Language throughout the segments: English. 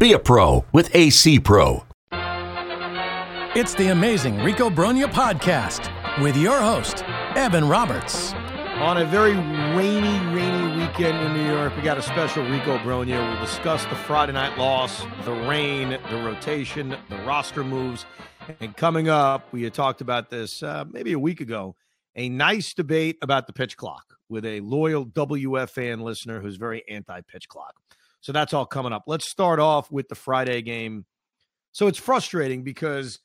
Be a pro with AC Pro. It's the amazing Rico Brogna podcast with your host, Evan Roberts. On a very rainy, rainy weekend in New York, we got a special Rico Brogna. We'll discuss the Friday night loss, the rain, the rotation, the roster moves. And coming up, we had talked about this uh, maybe a week ago a nice debate about the pitch clock with a loyal WFAN listener who's very anti pitch clock. So that's all coming up. Let's start off with the Friday game. So it's frustrating because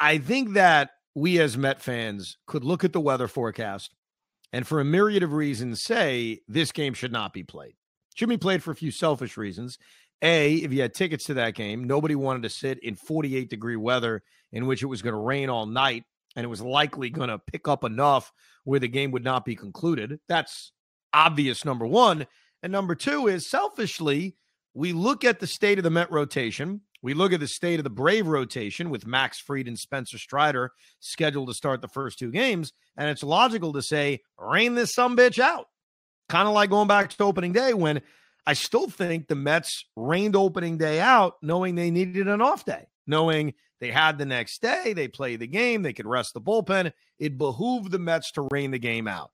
I think that we as Met fans could look at the weather forecast and for a myriad of reasons say this game should not be played. Should be played for a few selfish reasons. A, if you had tickets to that game, nobody wanted to sit in 48 degree weather in which it was going to rain all night and it was likely going to pick up enough where the game would not be concluded. That's obvious, number one. And number two is selfishly, we look at the state of the Met rotation. We look at the state of the Brave rotation with Max Fried and Spencer Strider scheduled to start the first two games. And it's logical to say, rain this some bitch out. Kind of like going back to opening day when I still think the Mets rained opening day out knowing they needed an off day, knowing they had the next day, they play the game, they could rest the bullpen. It behooved the Mets to rain the game out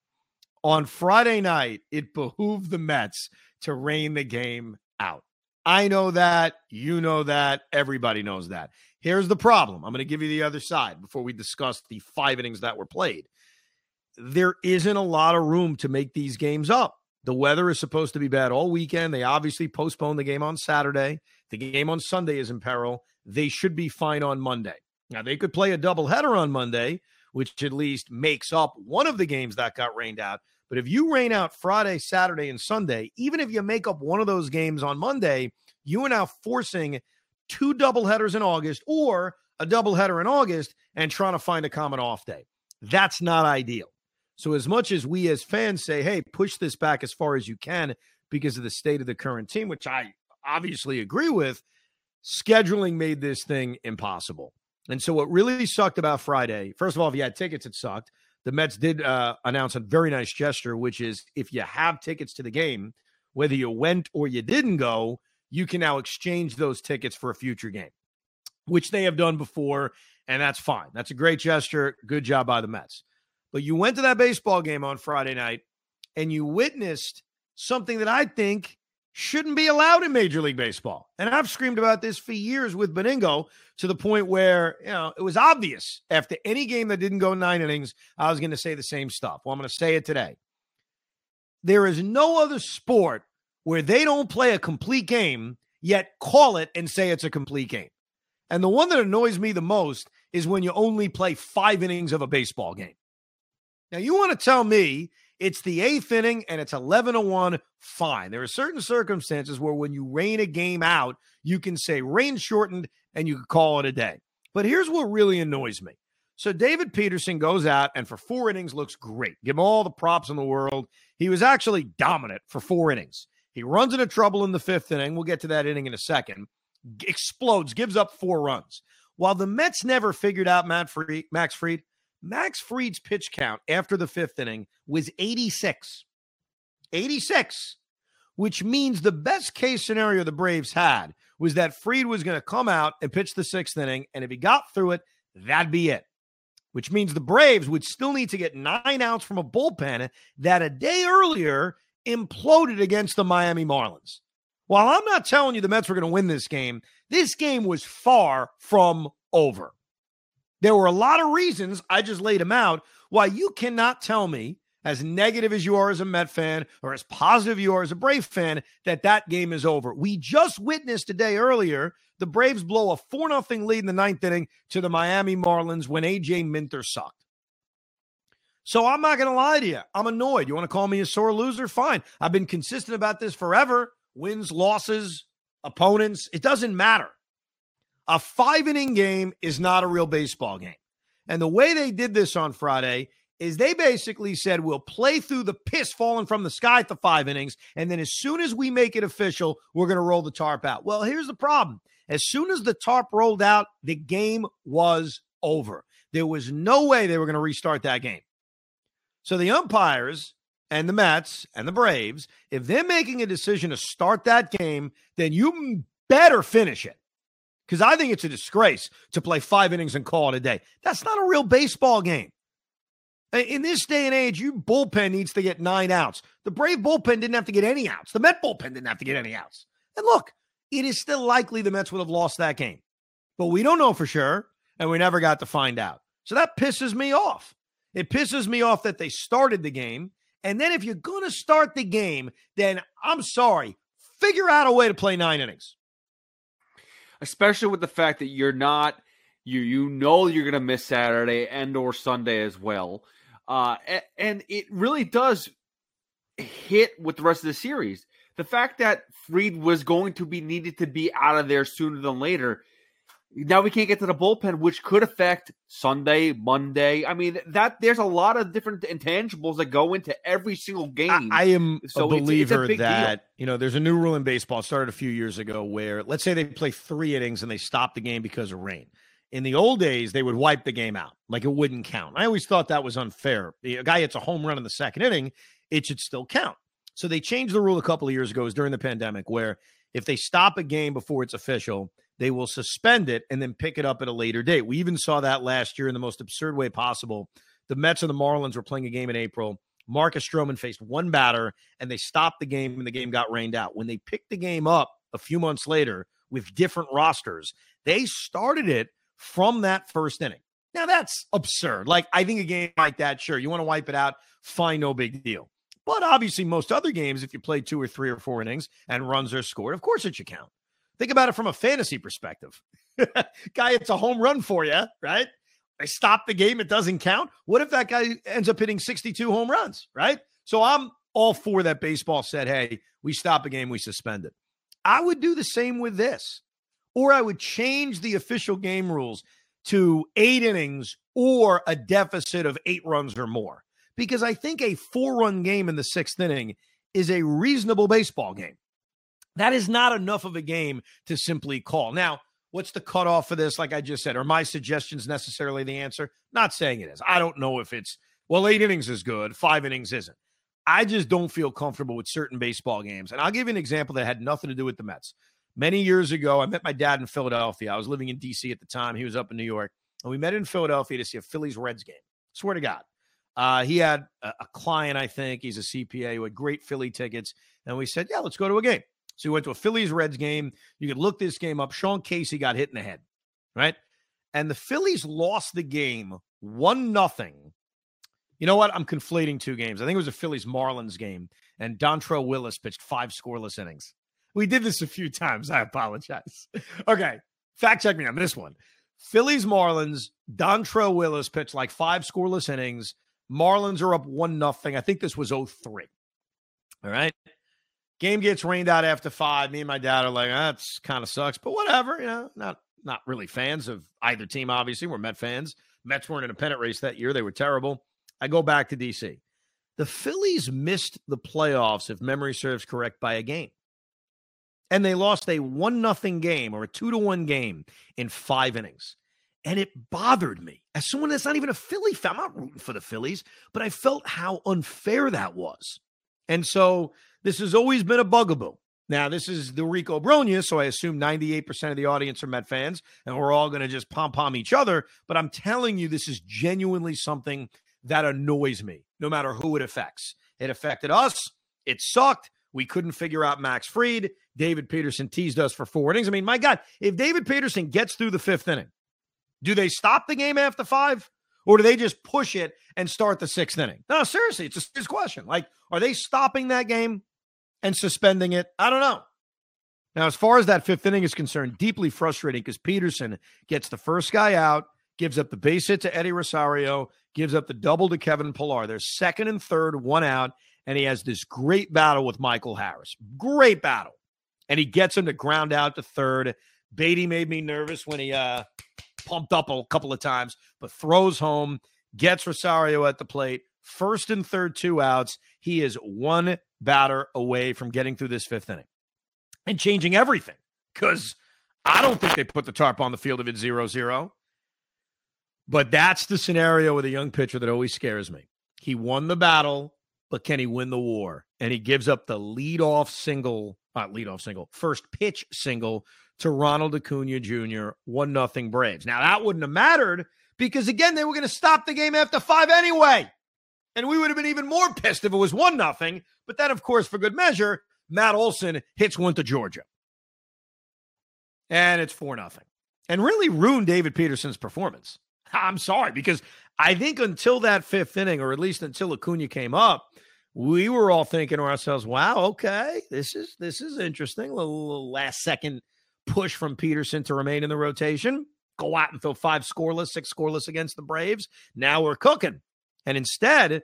on Friday night, it behooved the Mets to rain the game out. I know that. You know that. Everybody knows that. Here's the problem. I'm going to give you the other side before we discuss the five innings that were played. There isn't a lot of room to make these games up. The weather is supposed to be bad all weekend. They obviously postponed the game on Saturday. The game on Sunday is in peril. They should be fine on Monday. Now, they could play a doubleheader on Monday, which at least makes up one of the games that got rained out. But if you rain out Friday, Saturday, and Sunday, even if you make up one of those games on Monday, you are now forcing two doubleheaders in August or a doubleheader in August and trying to find a common off day. That's not ideal. So, as much as we as fans say, hey, push this back as far as you can because of the state of the current team, which I obviously agree with, scheduling made this thing impossible. And so, what really sucked about Friday, first of all, if you had tickets, it sucked the Mets did uh, announce a very nice gesture, which is if you have tickets to the game, whether you went or you didn't go, you can now exchange those tickets for a future game, which they have done before, and that's fine. That's a great gesture. Good job by the Mets. But you went to that baseball game on Friday night and you witnessed something that I think shouldn't be allowed in Major League Baseball. And I've screamed about this for years with Benigno to the point where, you know, it was obvious after any game that didn't go nine innings, I was going to say the same stuff. Well, I'm going to say it today. There is no other sport where they don't play a complete game, yet call it and say it's a complete game. And the one that annoys me the most is when you only play five innings of a baseball game. Now, you want to tell me it's the eighth inning and it's 11 to 1. Fine. There are certain circumstances where when you rain a game out, you can say rain shortened and you can call it a day. But here's what really annoys me. So David Peterson goes out and for four innings looks great. Give him all the props in the world. He was actually dominant for four innings. He runs into trouble in the fifth inning. We'll get to that inning in a second. Explodes, gives up four runs. While the Mets never figured out Matt Max Fried, Max Fried's pitch count after the fifth inning was 86. 86, which means the best case scenario the Braves had was that Fried was going to come out and pitch the sixth inning. And if he got through it, that'd be it. Which means the Braves would still need to get nine outs from a bullpen that a day earlier imploded against the Miami Marlins. While I'm not telling you the Mets were going to win this game, this game was far from over. There were a lot of reasons, I just laid them out, why you cannot tell me, as negative as you are as a Met fan or as positive you are as a Brave fan, that that game is over. We just witnessed a day earlier the Braves blow a 4 0 lead in the ninth inning to the Miami Marlins when AJ Minter sucked. So I'm not going to lie to you. I'm annoyed. You want to call me a sore loser? Fine. I've been consistent about this forever. Wins, losses, opponents, it doesn't matter. A five inning game is not a real baseball game. And the way they did this on Friday is they basically said we'll play through the piss falling from the sky at the five innings. And then as soon as we make it official, we're going to roll the tarp out. Well, here's the problem. As soon as the tarp rolled out, the game was over. There was no way they were going to restart that game. So the umpires and the Mets and the Braves, if they're making a decision to start that game, then you better finish it. Because I think it's a disgrace to play five innings and call it a day. That's not a real baseball game. In this day and age, you bullpen needs to get nine outs. The Brave bullpen didn't have to get any outs. The Met bullpen didn't have to get any outs. And look, it is still likely the Mets would have lost that game. But we don't know for sure, and we never got to find out. So that pisses me off. It pisses me off that they started the game. And then if you're going to start the game, then I'm sorry, figure out a way to play nine innings. Especially with the fact that you're not you you know you're going to miss Saturday and or Sunday as well. Uh, and it really does hit with the rest of the series. The fact that Fried was going to be needed to be out of there sooner than later. Now we can't get to the bullpen, which could affect Sunday, Monday. I mean, that there's a lot of different intangibles that go into every single game. I, I am so a believer it's, it's a that deal. you know there's a new rule in baseball. Started a few years ago where let's say they play three innings and they stop the game because of rain in the old days, they would wipe the game out. Like it wouldn't count. I always thought that was unfair. A guy hits a home run in the second inning, it should still count. So they changed the rule a couple of years ago, during the pandemic, where if they stop a game before it's official, they will suspend it and then pick it up at a later date. We even saw that last year in the most absurd way possible. The Mets and the Marlins were playing a game in April. Marcus Stroman faced one batter and they stopped the game and the game got rained out. When they picked the game up a few months later with different rosters, they started it from that first inning. Now that's absurd. Like I think a game like that, sure, you want to wipe it out, fine, no big deal. But obviously, most other games, if you play two or three or four innings and runs are scored, of course it should count. Think about it from a fantasy perspective. guy, it's a home run for you, right? They stop the game, it doesn't count. What if that guy ends up hitting 62 home runs, right? So I'm all for that baseball said, hey, we stop a game, we suspend it. I would do the same with this or I would change the official game rules to eight innings or a deficit of eight runs or more. Because I think a four run game in the sixth inning is a reasonable baseball game. That is not enough of a game to simply call. Now, what's the cutoff for this? Like I just said, are my suggestions necessarily the answer? Not saying it is. I don't know if it's, well, eight innings is good, five innings isn't. I just don't feel comfortable with certain baseball games. And I'll give you an example that had nothing to do with the Mets. Many years ago, I met my dad in Philadelphia. I was living in DC at the time. He was up in New York. And we met in Philadelphia to see a Phillies Reds game. Swear to God. Uh, he had a, a, client, I think. He's a CPA who had great Philly tickets. And we said, yeah, let's go to a game. So we went to a Phillies Reds game. You could look this game up. Sean Casey got hit in the head, right? And the Phillies lost the game one nothing. You know what? I'm conflating two games. I think it was a Phillies Marlins game, and Dontrelle Willis pitched five scoreless innings. We did this a few times. I apologize. Okay. Fact check me on this one. Phillies Marlins, Dontrelle Willis pitched like five scoreless innings. Marlins are up one nothing. I think this was 03. All right. Game gets rained out after five. Me and my dad are like, ah, that's kind of sucks, but whatever. You know, not not really fans of either team, obviously. We're Met fans. Mets weren't in a pennant race that year. They were terrible. I go back to DC. The Phillies missed the playoffs, if memory serves correct, by a game and they lost a one nothing game or a two to one game in five innings. And it bothered me as someone that's not even a Philly fan. I'm not rooting for the Phillies, but I felt how unfair that was. And so this has always been a bugaboo. Now, this is the Rico Brogna, so I assume 98% of the audience are Met fans, and we're all going to just pom pom each other. But I'm telling you, this is genuinely something that annoys me, no matter who it affects. It affected us. It sucked. We couldn't figure out Max Fried. David Peterson teased us for four innings. I mean, my God, if David Peterson gets through the fifth inning, do they stop the game after five? Or do they just push it and start the sixth inning? No, seriously, it's a serious question. Like, are they stopping that game and suspending it? I don't know. Now, as far as that fifth inning is concerned, deeply frustrating because Peterson gets the first guy out, gives up the base hit to Eddie Rosario, gives up the double to Kevin Pillar. There's second and third, one out, and he has this great battle with Michael Harris. Great battle. And he gets him to ground out to third. Baty made me nervous when he uh, pumped up a couple of times, but throws home, gets Rosario at the plate. First and third, two outs. He is one batter away from getting through this fifth inning and changing everything because I don't think they put the tarp on the field if it's 0 0. But that's the scenario with a young pitcher that always scares me. He won the battle, but can he win the war? And he gives up the leadoff single, not leadoff single, first pitch single to Ronald Acuna Jr., 1 nothing Braves. Now, that wouldn't have mattered because, again, they were going to stop the game after five anyway. And we would have been even more pissed if it was 1 nothing. But then, of course, for good measure, Matt Olson hits one to Georgia. And it's 4 nothing, And really ruined David Peterson's performance. I'm sorry, because I think until that fifth inning, or at least until Acuna came up, we were all thinking to ourselves, wow, okay, this is this is interesting. A little, little last second push from Peterson to remain in the rotation. Go out and throw five scoreless, six scoreless against the Braves. Now we're cooking. And instead,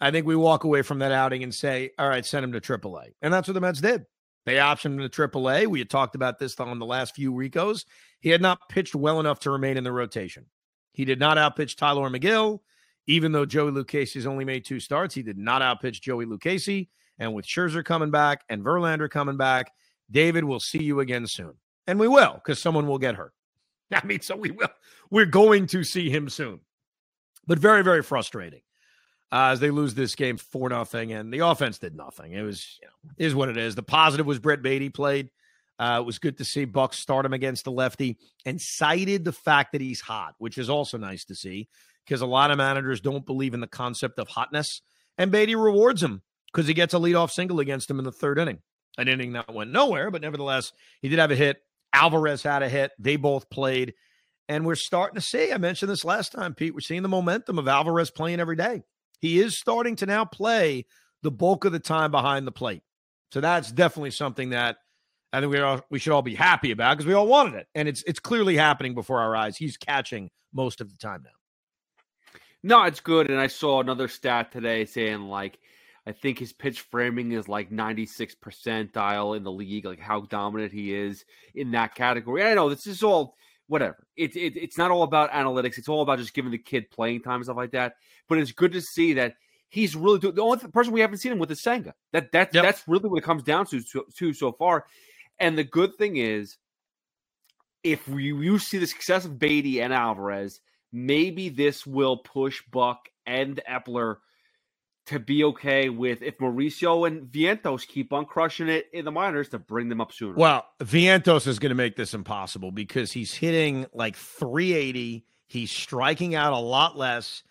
I think we walk away from that outing and say, all right, send him to AAA. And that's what the Mets did. They optioned him to AAA. We had talked about this on the last few Ricos. He had not pitched well enough to remain in the rotation. He did not outpitch Tylor Megill, even though Joey Lucchesi's only made two starts. He did not outpitch Joey Lucchesi. And with Scherzer coming back and Verlander coming back, David we'll see you again soon. And we will, because someone will get hurt. I mean, so we will. We're going to see him soon. But very, very frustrating uh, as they lose this game for nothing, and the offense did nothing. It was, you know, is what it is. The positive was Brett Baty played. Uh, it was good to see Bucks start him against the lefty and cited the fact that he's hot, which is also nice to see because a lot of managers don't believe in the concept of hotness. And Baty rewards him because he gets a leadoff single against him in the third inning. An inning that went nowhere, but nevertheless, he did have a hit. Alvarez had a hit. They both played. And we're starting to see, I mentioned this last time, Pete, we're seeing the momentum of Alvarez playing every day. He is starting to now play the bulk of the time behind the plate. So that's definitely something that I think we all, we should all be happy about because we all wanted it, and it's it's clearly happening before our eyes. He's catching most of the time now. No, it's good. And I saw another stat today saying like I think his pitch framing is like 96 percentile in the league, like how dominant he is in that category. I know this is all whatever. It's it, it's not all about analytics. It's all about just giving the kid playing time and stuff like that. But it's good to see that he's really doing. The only person we haven't seen him with is Senga. That that yep. that's really what it comes down to, to, to so far. And the good thing is, if we, you see the success of Baty and Alvarez, maybe this will push Buck and Eppler to be okay with if Mauricio and Vientos keep on crushing it in the minors to bring them up sooner. Well, Vientos is going to make this impossible because he's hitting like 380. He's striking out a lot less.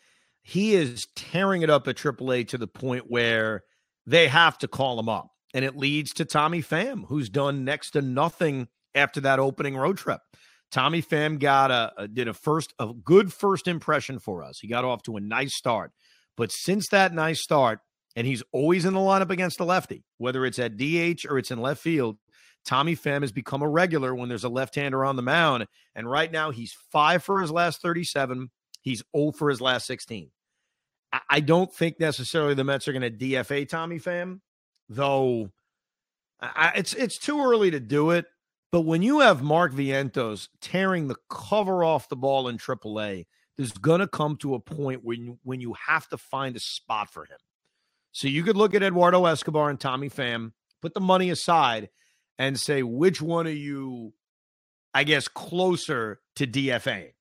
He is tearing it up at AAA to the point where they have to call him up. And it leads to Tommy Pham, who's done next to nothing after that opening road trip. Tommy Pham got a, a did a first a good first impression for us. He got off to a nice start. But since that nice start, and he's always in the lineup against the lefty, whether it's at DH or it's in left field, Tommy Pham has become a regular when there's a left-hander on the mound. And right now he's five for his last 37. He's 0 for his last 16. I don't think necessarily the Mets are going to DFA Tommy Pham, though I, it's it's too early to do it. But when you have Mark Vientos tearing the cover off the ball in AAA, there's going to come to a point when you, when you have to find a spot for him. So you could look at Eduardo Escobar and Tommy Pham, put the money aside, and say which one are you, I guess, closer to DFA.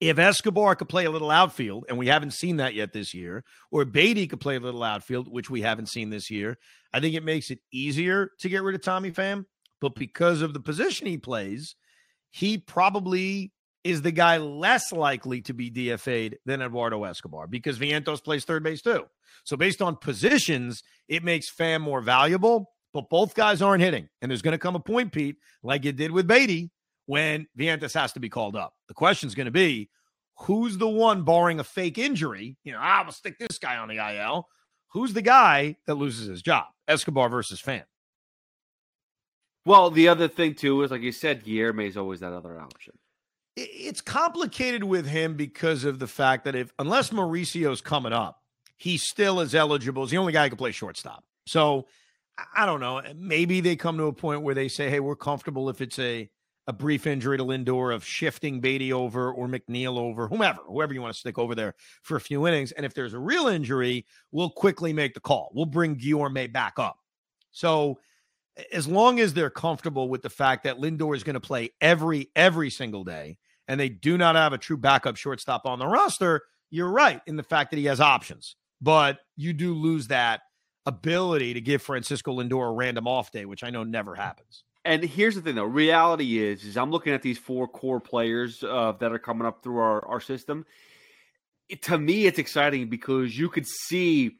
If Escobar could play a little outfield, and we haven't seen that yet this year, or Baty could play a little outfield, which we haven't seen this year, I think it makes it easier to get rid of Tommy Pham. But because of the position he plays, he probably is the guy less likely to be DFA'd than Eduardo Escobar because Vientos plays third base too. So based on positions, it makes Pham more valuable, but both guys aren't hitting. And there's going to come a point, Pete, like it did with Baty, when Vientos has to be called up. The question is going to be who's the one barring a fake injury? You know, I'm going to stick this guy on the IL. Who's the guy that loses his job? Escobar versus Pham. Well, the other thing too is like you said, Guillorme is always that other option it's complicated with him because of the fact that if unless Mauricio's coming up, he still is eligible. He's the only guy who can play shortstop. So I don't know. Maybe they come to a point where they say, "Hey, we're comfortable if it's a a brief injury to Lindor of shifting Baty over or McNeil over, whomever, whoever you want to stick over there for a few innings. And if there's a real injury, we'll quickly make the call. We'll bring Guillorme back up. So as long as they're comfortable with the fact that Lindor is going to play every every single day, and they do not have a true backup shortstop on the roster, you're right in the fact that he has options. But you do lose that ability to give Francisco Lindor a random off day, which I know never happens. And here's the thing, though. Reality is, is I'm looking at these four core players uh, that are coming up through our, our system. It, to me, it's exciting because you could see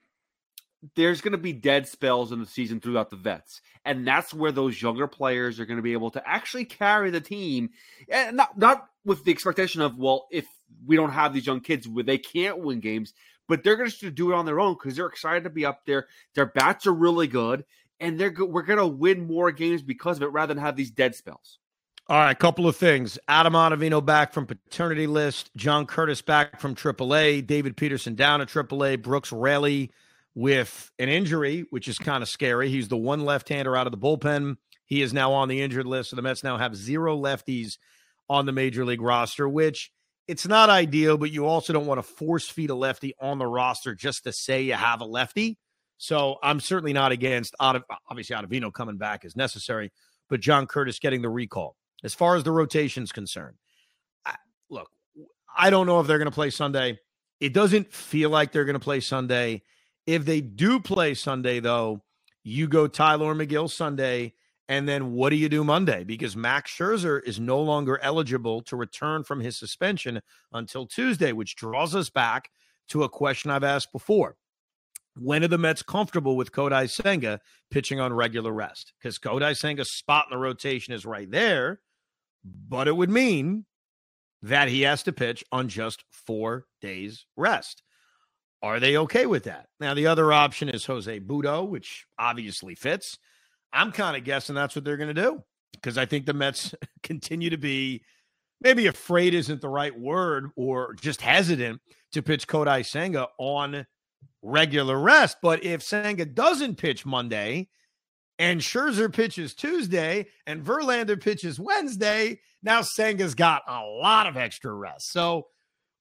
there's going to be dead spells in the season throughout the vets, and that's where those younger players are going to be able to actually carry the team, and not not with the expectation of well, if we don't have these young kids, they can't win games, but they're going to do it on their own because they're excited to be up there. Their bats are really good, and they're we're going to win more games because of it rather than have these dead spells. All right, a couple of things. Adam Ottavino back from paternity list. John Curtis back from AAA. David Peterson down at AAA. Brooks Raley with an injury, which is kind of scary. He's the one left-hander out of the bullpen. He is now on the injured list. So the Mets now have zero lefties on the major league roster, which it's not ideal, but you also don't want to force feed a lefty on the roster just to say you have a lefty. So I'm certainly not against obviously Ottavino coming back is necessary, but John Curtis getting the recall. As far as the rotation's concerned, I, look, I don't know if they're going to play Sunday. It doesn't feel like they're going to play Sunday. If they do play Sunday, though, you go Tylor Megill Sunday, and then what do you do Monday? Because Max Scherzer is no longer eligible to return from his suspension until Tuesday, which draws us back to a question I've asked before when are the Mets comfortable with Kodai Senga pitching on regular rest? Because Kodai Senga's spot in the rotation is right there, but it would mean that he has to pitch on just four days rest. Are they okay with that? Now, the other option is Jose Butto, which obviously fits. I'm kind of guessing that's what they're going to do because I think the Mets continue to be maybe afraid isn't the right word or just hesitant to pitch Kodai Senga on regular rest. But if Senga doesn't pitch Monday and Scherzer pitches Tuesday and Verlander pitches Wednesday, now Senga's got a lot of extra rest. So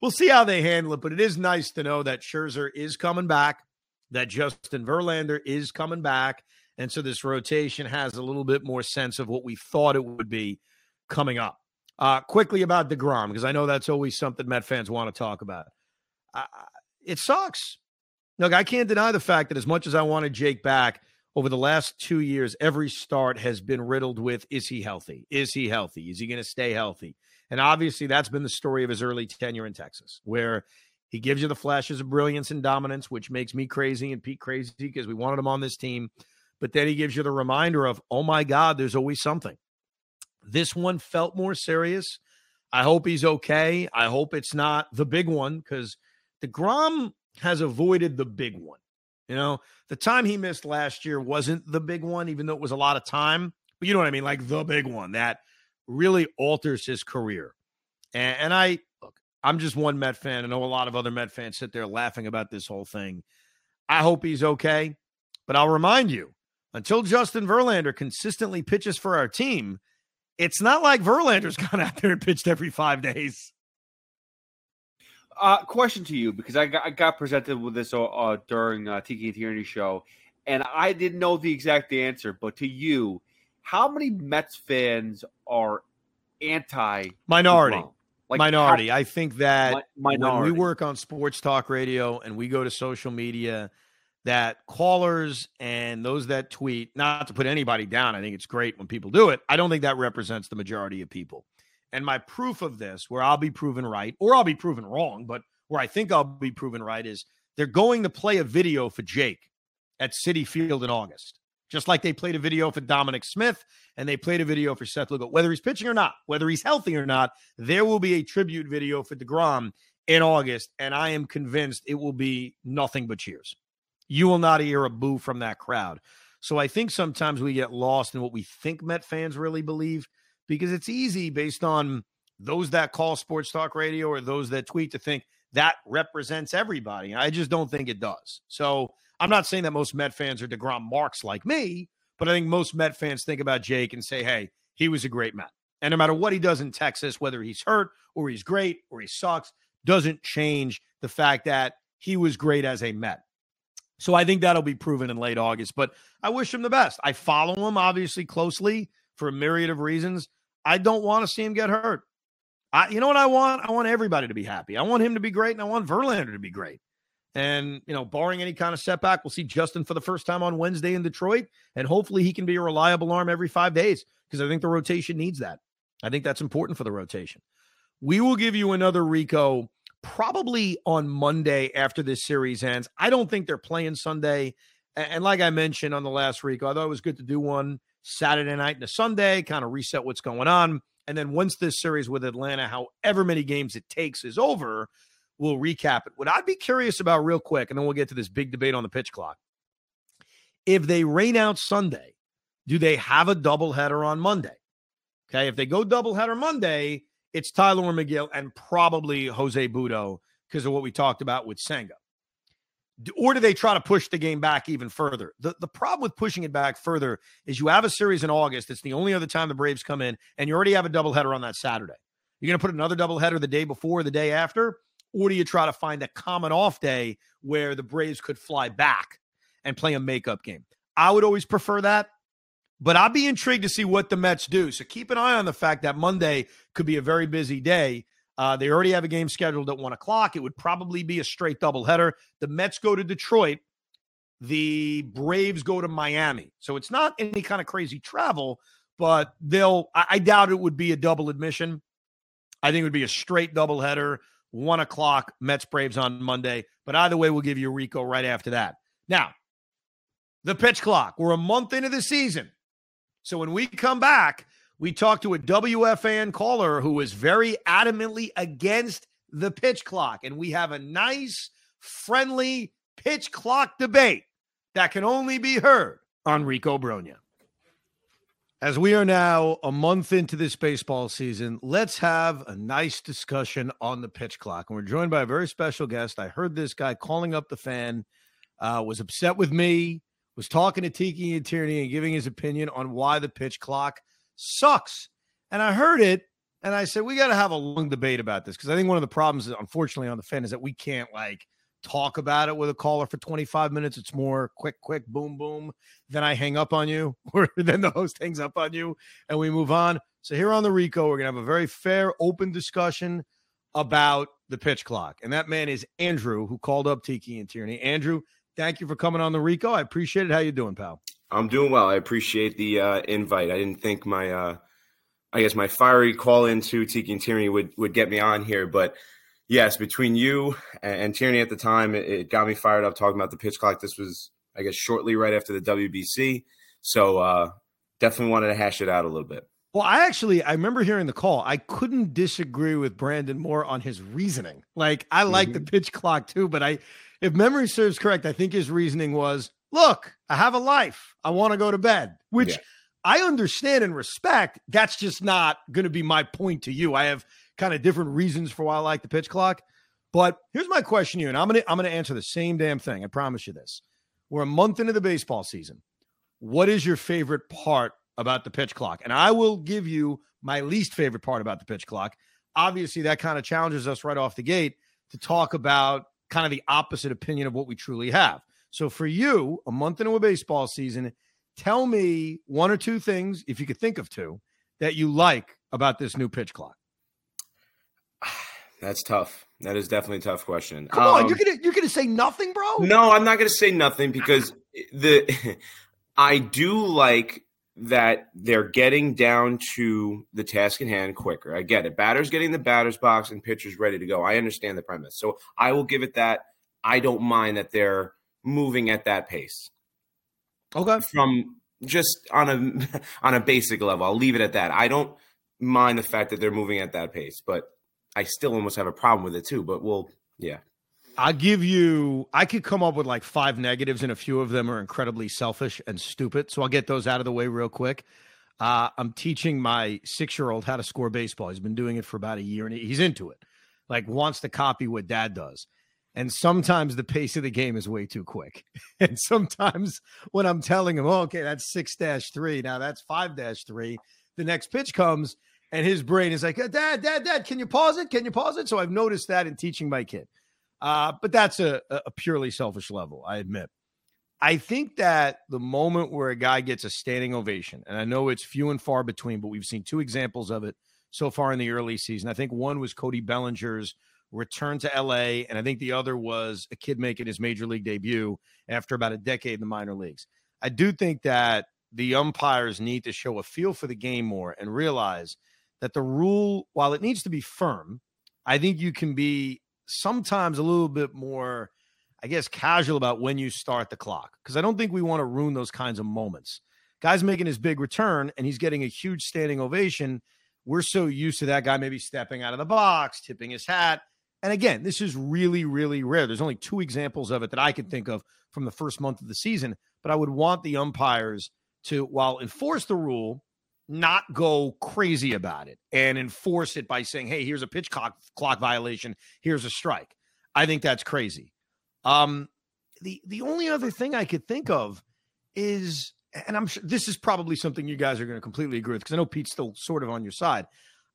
we'll see how they handle it. But it is nice to know that Scherzer is coming back, that Justin Verlander is coming back. And so this rotation has a little bit more sense of what we thought it would be coming up. Uh, quickly about DeGrom, because I know that's always something Met fans want to talk about. Uh, it sucks. Look, I can't deny the fact that as much as I wanted Jake back over the last two years, every start has been riddled with is he healthy? Is he healthy? Is he going to stay healthy? And obviously, that's been the story of his early tenure in Texas, where he gives you the flashes of brilliance and dominance, which makes me crazy and Pete crazy because we wanted him on this team. But then he gives you the reminder of, oh my God, there's always something. This one felt more serious. I hope he's okay. I hope it's not the big one because the DeGrom has avoided the big one. You know, the time he missed last year wasn't the big one, even though it was a lot of time. But you know what I mean? Like the big one that really alters his career. And, and I look, I'm just one Met fan. I know a lot of other Met fans sit there laughing about this whole thing. I hope he's okay. But I'll remind you until Justin Verlander consistently pitches for our team, it's not like Verlander's gone out there and pitched every five days. Uh, question to you because I got, I got presented with this uh, uh during uh, Tiki and Tierney show, and I didn't know the exact answer. But to you, how many Mets fans are anti minority? Like minority. How, I think that minority. when we work on sports talk radio and we go to social media, that callers and those that tweet, not to put anybody down, I think it's great when people do it. I don't think that represents the majority of people. And my proof of this, where I'll be proven right, or I'll be proven wrong, but where I think I'll be proven right, is they're going to play a video for Jake at Citi Field in August. Just like they played a video for Dominic Smith and they played a video for Seth Lugo. Whether he's pitching or not, whether he's healthy or not, there will be a tribute video for DeGrom in August. And I am convinced it will be nothing but cheers. You will not hear a boo from that crowd. So I think sometimes we get lost in what we think Met fans really believe because it's easy based on those that call sports talk radio or those that tweet to think that represents everybody. I just don't think it does. So I'm not saying that most Met fans are DeGrom marks like me, but I think most Met fans think about Jake and say, hey, he was a great Met. And no matter what he does in Texas, whether he's hurt or he's great or he sucks, doesn't change the fact that he was great as a Met. So I think that'll be proven in late August. But I wish him the best. I follow him obviously closely for a myriad of reasons. I don't want to see him get hurt. I, you know what I want? I want everybody to be happy. I want him to be great, and I want Verlander to be great. And, you know, barring any kind of setback, we'll see Justin for the first time on Wednesday in Detroit. And hopefully he can be a reliable arm every five days because I think the rotation needs that. I think that's important for the rotation. We will give you another Rico probably on Monday after this series ends. I don't think they're playing Sunday. And like I mentioned on the last Rico, I thought it was good to do one Saturday night and a Sunday, kind of reset what's going on. And then once this series with Atlanta, however many games it takes, is over, we'll recap it. What I'd be curious about, real quick, and then we'll get to this big debate on the pitch clock. If they rain out Sunday, do they have a doubleheader on Monday? Okay. If they go doubleheader Monday, it's Tylor Megill and probably Jose Butto because of what we talked about with Senga. Or do they try to push the game back even further? The, the problem with pushing it back further is you have a series in August. It's the only other time the Braves come in, and you already have a doubleheader on that Saturday. You're going to put another doubleheader the day before, the day after, or do you try to find a common off day where the Braves could fly back and play a makeup game? I would always prefer that. But I'd be intrigued to see what the Mets do. So keep an eye on the fact that Monday could be a very busy day. Uh, they already have a game scheduled at one o'clock. It would probably be a straight doubleheader. The Mets go to Detroit. The Braves go to Miami. So it's not any kind of crazy travel, but they'll, I, I doubt it would be a double admission. I think it would be a straight doubleheader, one o'clock, Mets Braves on Monday. But either way, we'll give you Rico right after that. Now, the pitch clock. We're a month into the season. So when we come back, we talk to a WFAN caller who is very adamantly against the pitch clock. And we have a nice, friendly pitch clock debate that can only be heard on Rico Brogna. As we are now a month into this baseball season, let's have a nice discussion on the pitch clock. And we're joined by a very special guest. I heard this guy calling up the fan, uh, was upset with me, was talking to Tiki and Tierney and giving his opinion on why the pitch clock sucks. And I heard it and I said, we got to have a long debate about this because I think one of the problems, unfortunately, on the fan is that we can't like talk about it with a caller for 25 minutes. It's more quick, quick, boom, boom. Then I hang up on you, or then the host hangs up on you and we move on. So here on the Rico, we're to have a very fair, open discussion about the pitch clock. And that man is Andrew, who called up Tiki and Tierney. Andrew, thank you for coming on the Rico. I appreciate it. How you doing, pal? I'm doing well. I appreciate the uh, invite. I didn't think my, uh, I guess my fiery call into Tiki and Tierney would would get me on here, but yes, between you and, Tierney at the time, it, it, got me fired up talking about the pitch clock. This was, I guess, shortly right after the WBC, so uh, definitely wanted to hash it out a little bit. Well, I actually I remember hearing the call. I couldn't disagree with Brandon more on his reasoning. Like I like mm-hmm. the pitch clock too, but I if memory serves correct, I think his reasoning was, look, I have a life. I want to go to bed, which yeah. I understand and respect. That's just not going to be my point to you. I have kind of different reasons for why I like the pitch clock. But here's my question to you, and I'm gonna I'm gonna answer the same damn thing. I promise you this. We're a month into the baseball season. What is your favorite part about the pitch clock? And I will give you my least favorite part about the pitch clock. Obviously, that kind of challenges us right off the gate to talk about kind of the opposite opinion of what we truly have. So for you, a month into a baseball season, tell me one or two things, if you could think of two, that you like about this new pitch clock. That's tough. That is definitely a tough question. Come um, on, you're gonna you're gonna say nothing, bro? No, I'm not gonna say nothing because the I do like that they're getting down to the task in hand quicker. I get it. Batters getting the batter's box and pitchers ready to go. I understand the premise. So I will give it that. I don't mind that they're moving at that pace. Okay. From just on a on a basic level. I'll leave it at that. I don't mind the fact that they're moving at that pace, but I still almost have a problem with it too. But we'll yeah. I'll give you, I could come up with like five negatives, and a few of them are incredibly selfish and stupid. So I'll get those out of the way real quick. Uh, I'm teaching my six year old how to score baseball. He's been doing it for about a year and he's into it, like, wants to copy what dad does. And sometimes the pace of the game is way too quick. and sometimes when I'm telling him, oh, okay, that's six dash three, now that's five dash three, the next pitch comes and his brain is like, Dad, Dad, Dad, can you pause it? Can you pause it? So I've noticed that in teaching my kid. Uh, but that's a, a purely selfish level, I admit. I think that the moment where a guy gets a standing ovation, and I know it's few and far between, but we've seen two examples of it so far in the early season. I think one was Cody Bellinger's return to LA, and I think the other was a kid making his major league debut after about a decade in the minor leagues. I do think that the umpires need to show a feel for the game more and realize that the rule, while it needs to be firm, I think you can be sometimes a little bit more, I guess, casual about when you start the clock. Because I don't think we want to ruin those kinds of moments. Guy's making his big return and he's getting a huge standing ovation. We're so used to that guy maybe stepping out of the box, tipping his hat. And again, this is really, really rare. There's only two examples of it that I can think of from the first month of the season. But I would want the umpires to, while enforce the rule, not go crazy about it and enforce it by saying, "Hey, here's a pitch clock clock violation. Here's a strike." I think that's crazy. Um, the the only other thing I could think of is, and I'm sure this is probably something you guys are going to completely agree with because I know Pete's still sort of on your side.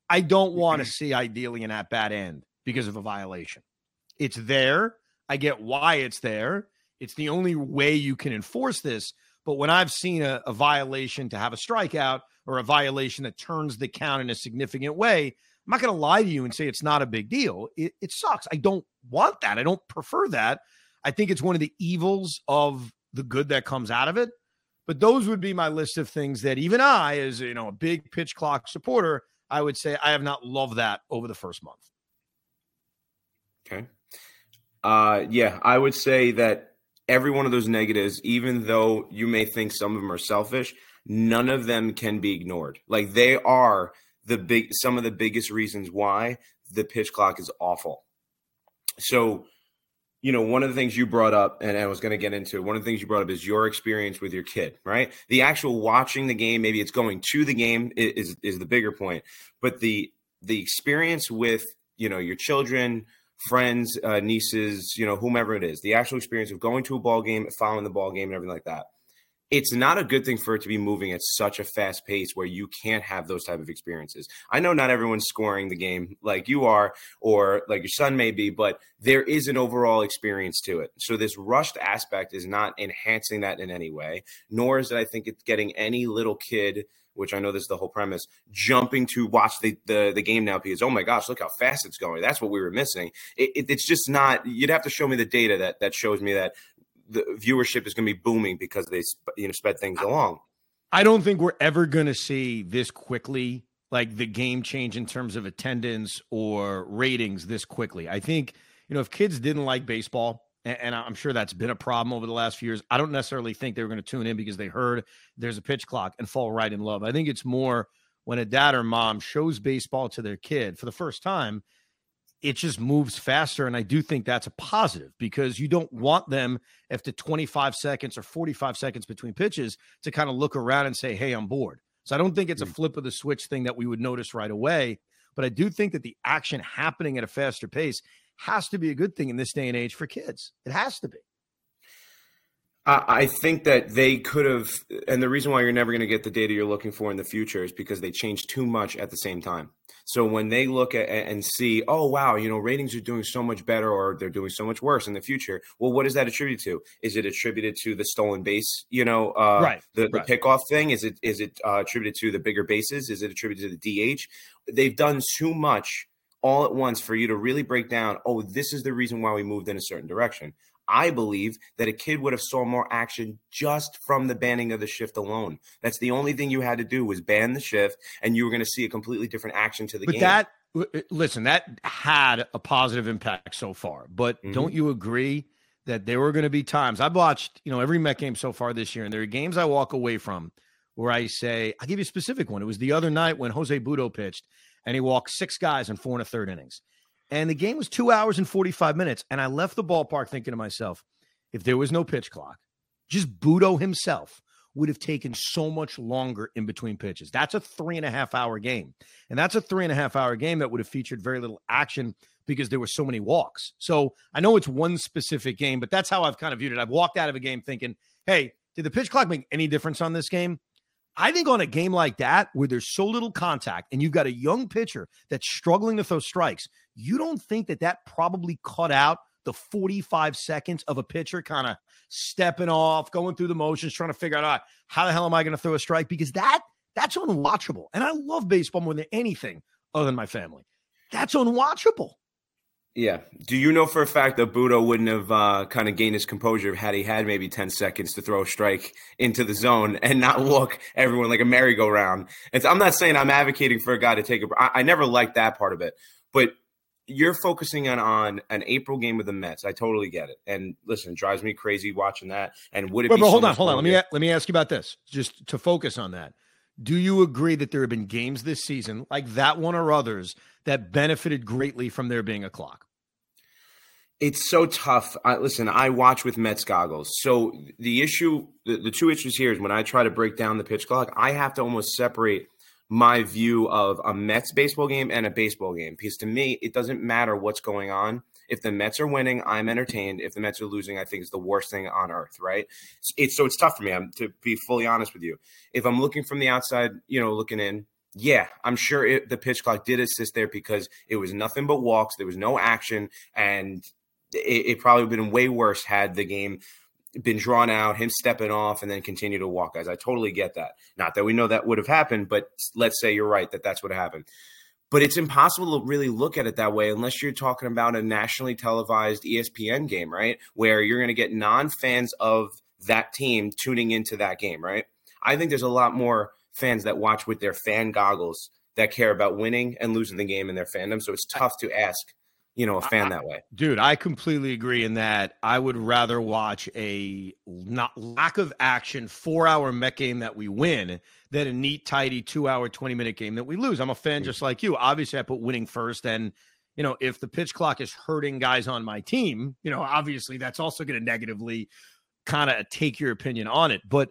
I don't want to see ideally an at bat end because of a violation. It's there. I get why it's there. It's the only way you can enforce this. But when I've seen a, a violation to have a strikeout or a violation that turns the count in a significant way, I'm not going to lie to you and say it's not a big deal. It, it sucks. I don't want that. I don't prefer that. I think it's one of the evils of the good that comes out of it. But those would be my list of things that even I, as you know, a big pitch clock supporter, I would say I have not loved that over the first month. Okay. Uh, yeah, I would say that every one of those negatives, even though you may think some of them are selfish, none of them can be ignored. Like they are the big some of the biggest reasons why the pitch clock is awful. So, you know, one of the things you brought up, and I was going to get into one of the things you brought up is your experience with your kid, right? The actual watching the game, maybe it's going to the game is is the bigger point, but the the experience with you know your children, friends, uh, nieces, you know, whomever it is, the actual experience of going to a ball game, following the ball game, and everything like that. It's not a good thing for it to be moving at such a fast pace where you can't have those type of experiences. I know not everyone's scoring the game like you are or like your son may be, but there is an overall experience to it. So this rushed aspect is not enhancing that in any way, nor is it I think it's getting any little kid – which I know this is the whole premise, jumping to watch the, the, the game now because oh my gosh, look how fast it's going. That's what we were missing. It, it, it's just not. You'd have to show me the data that that shows me that the viewership is going to be booming because they you know sped things along. I don't think we're ever going to see this quickly, like the game change in terms of attendance or ratings this quickly. I think you know if kids didn't like baseball and I'm sure that's been a problem over the last few years. I don't necessarily think they were going to tune in because they heard there's a pitch clock and fall right in love. I think it's more when a dad or mom shows baseball to their kid for the first time, it just moves faster. And I do think that's a positive because you don't want them after 25 seconds or 45 seconds between pitches to kind of look around and say, Hey, I'm bored. So I don't think it's a mm. flip of the switch thing that we would notice right away. But I do think that the action happening at a faster pace has to be a good thing in this day and age for kids. It has to be. I think that they could have, and the reason why you're never going to get the data you're looking for in the future is because they change too much at the same time. So when they look at and see, oh wow, you know, ratings are doing so much better or they're doing so much worse in the future. Well, what is that attributed to? Is it attributed to the stolen base? You know, uh, right? The, the pickoff thing. Is it is it uh, attributed to the bigger bases? Is it attributed to the DH? They've done too much all at once for you to really break down, oh, this is the reason why we moved in a certain direction. I believe that a kid would have saw more action just from the banning of the shift alone. That's the only thing you had to do was ban the shift, and you were going to see a completely different action to the but game. That listen, that had a positive impact so far. But mm-hmm. don't you agree that there were going to be times I've watched, you know, every Met game so far this year, and there are games I walk away from where I say, I'll give you a specific one. It was the other night when Jose Butto pitched, and he walked six guys in four and a third innings. And the game was two hours and 45 minutes. And I left the ballpark thinking to myself, if there was no pitch clock, just Butto himself would have taken so much longer in between pitches. That's a three and a half hour game. And that's a three and a half hour game that would have featured very little action because there were so many walks. So I know it's one specific game, but that's how I've kind of viewed it. I've walked out of a game thinking, hey, did the pitch clock make any difference on this game? I think on a game like that, where there's so little contact and you've got a young pitcher that's struggling to throw strikes, you don't think that that probably cut out the 45 seconds of a pitcher kind of stepping off, going through the motions, trying to figure out how the hell am I going to throw a strike? Because that that's unwatchable. And I love baseball more than anything other than my family. That's unwatchable. Yeah. Do you know for a fact that Butto wouldn't have uh, kind of gained his composure had he had maybe 10 seconds to throw a strike into the zone and not look everyone like a merry-go-round? And I'm not saying I'm advocating for a guy to take a. I, I never liked that part of it. But you're focusing on, on an April game with the Mets. I totally get it. And listen, it drives me crazy watching that. And would it but, be but so hold on, hold on. Let me let me ask you about this, just to focus on that. Do you agree that there have been games this season, like that one or others, that benefited greatly from there being a clock? It's so tough. I, listen, I watch with Mets goggles. So the issue, the, the two issues here is when I try to break down the pitch clock, I have to almost separate my view of a Mets baseball game and a baseball game because to me, it doesn't matter what's going on. If the Mets are winning, I'm entertained. If the Mets are losing, I think it's the worst thing on earth, right? It's, it's so it's tough for me. I'm to be fully honest with you. If I'm looking from the outside, you know, looking in, yeah, I'm sure it, the pitch clock did assist there because it was nothing but walks. There was no action, and it, it probably would have been way worse had the game been drawn out, him stepping off, and then continue to walk guys. I totally get that. Not that we know that would have happened, but let's say you're right that that's what happened. But it's impossible to really look at it that way unless you're talking about a nationally televised ESPN game, right? Where you're going to get non fans of that team tuning into that game, right? I think there's a lot more fans that watch with their fan goggles that care about winning and losing the game in their fandom. So it's tough to ask, you know, a fan that way. Dude, I completely agree in that I would rather watch a not lack of action four hour Met game that we win than a neat, tidy two hour, 20 minute game that we lose. I'm a fan mm. just like you. Obviously, I put winning first. And, you know, if the pitch clock is hurting guys on my team, you know, obviously that's also going to negatively kind of take your opinion on it. But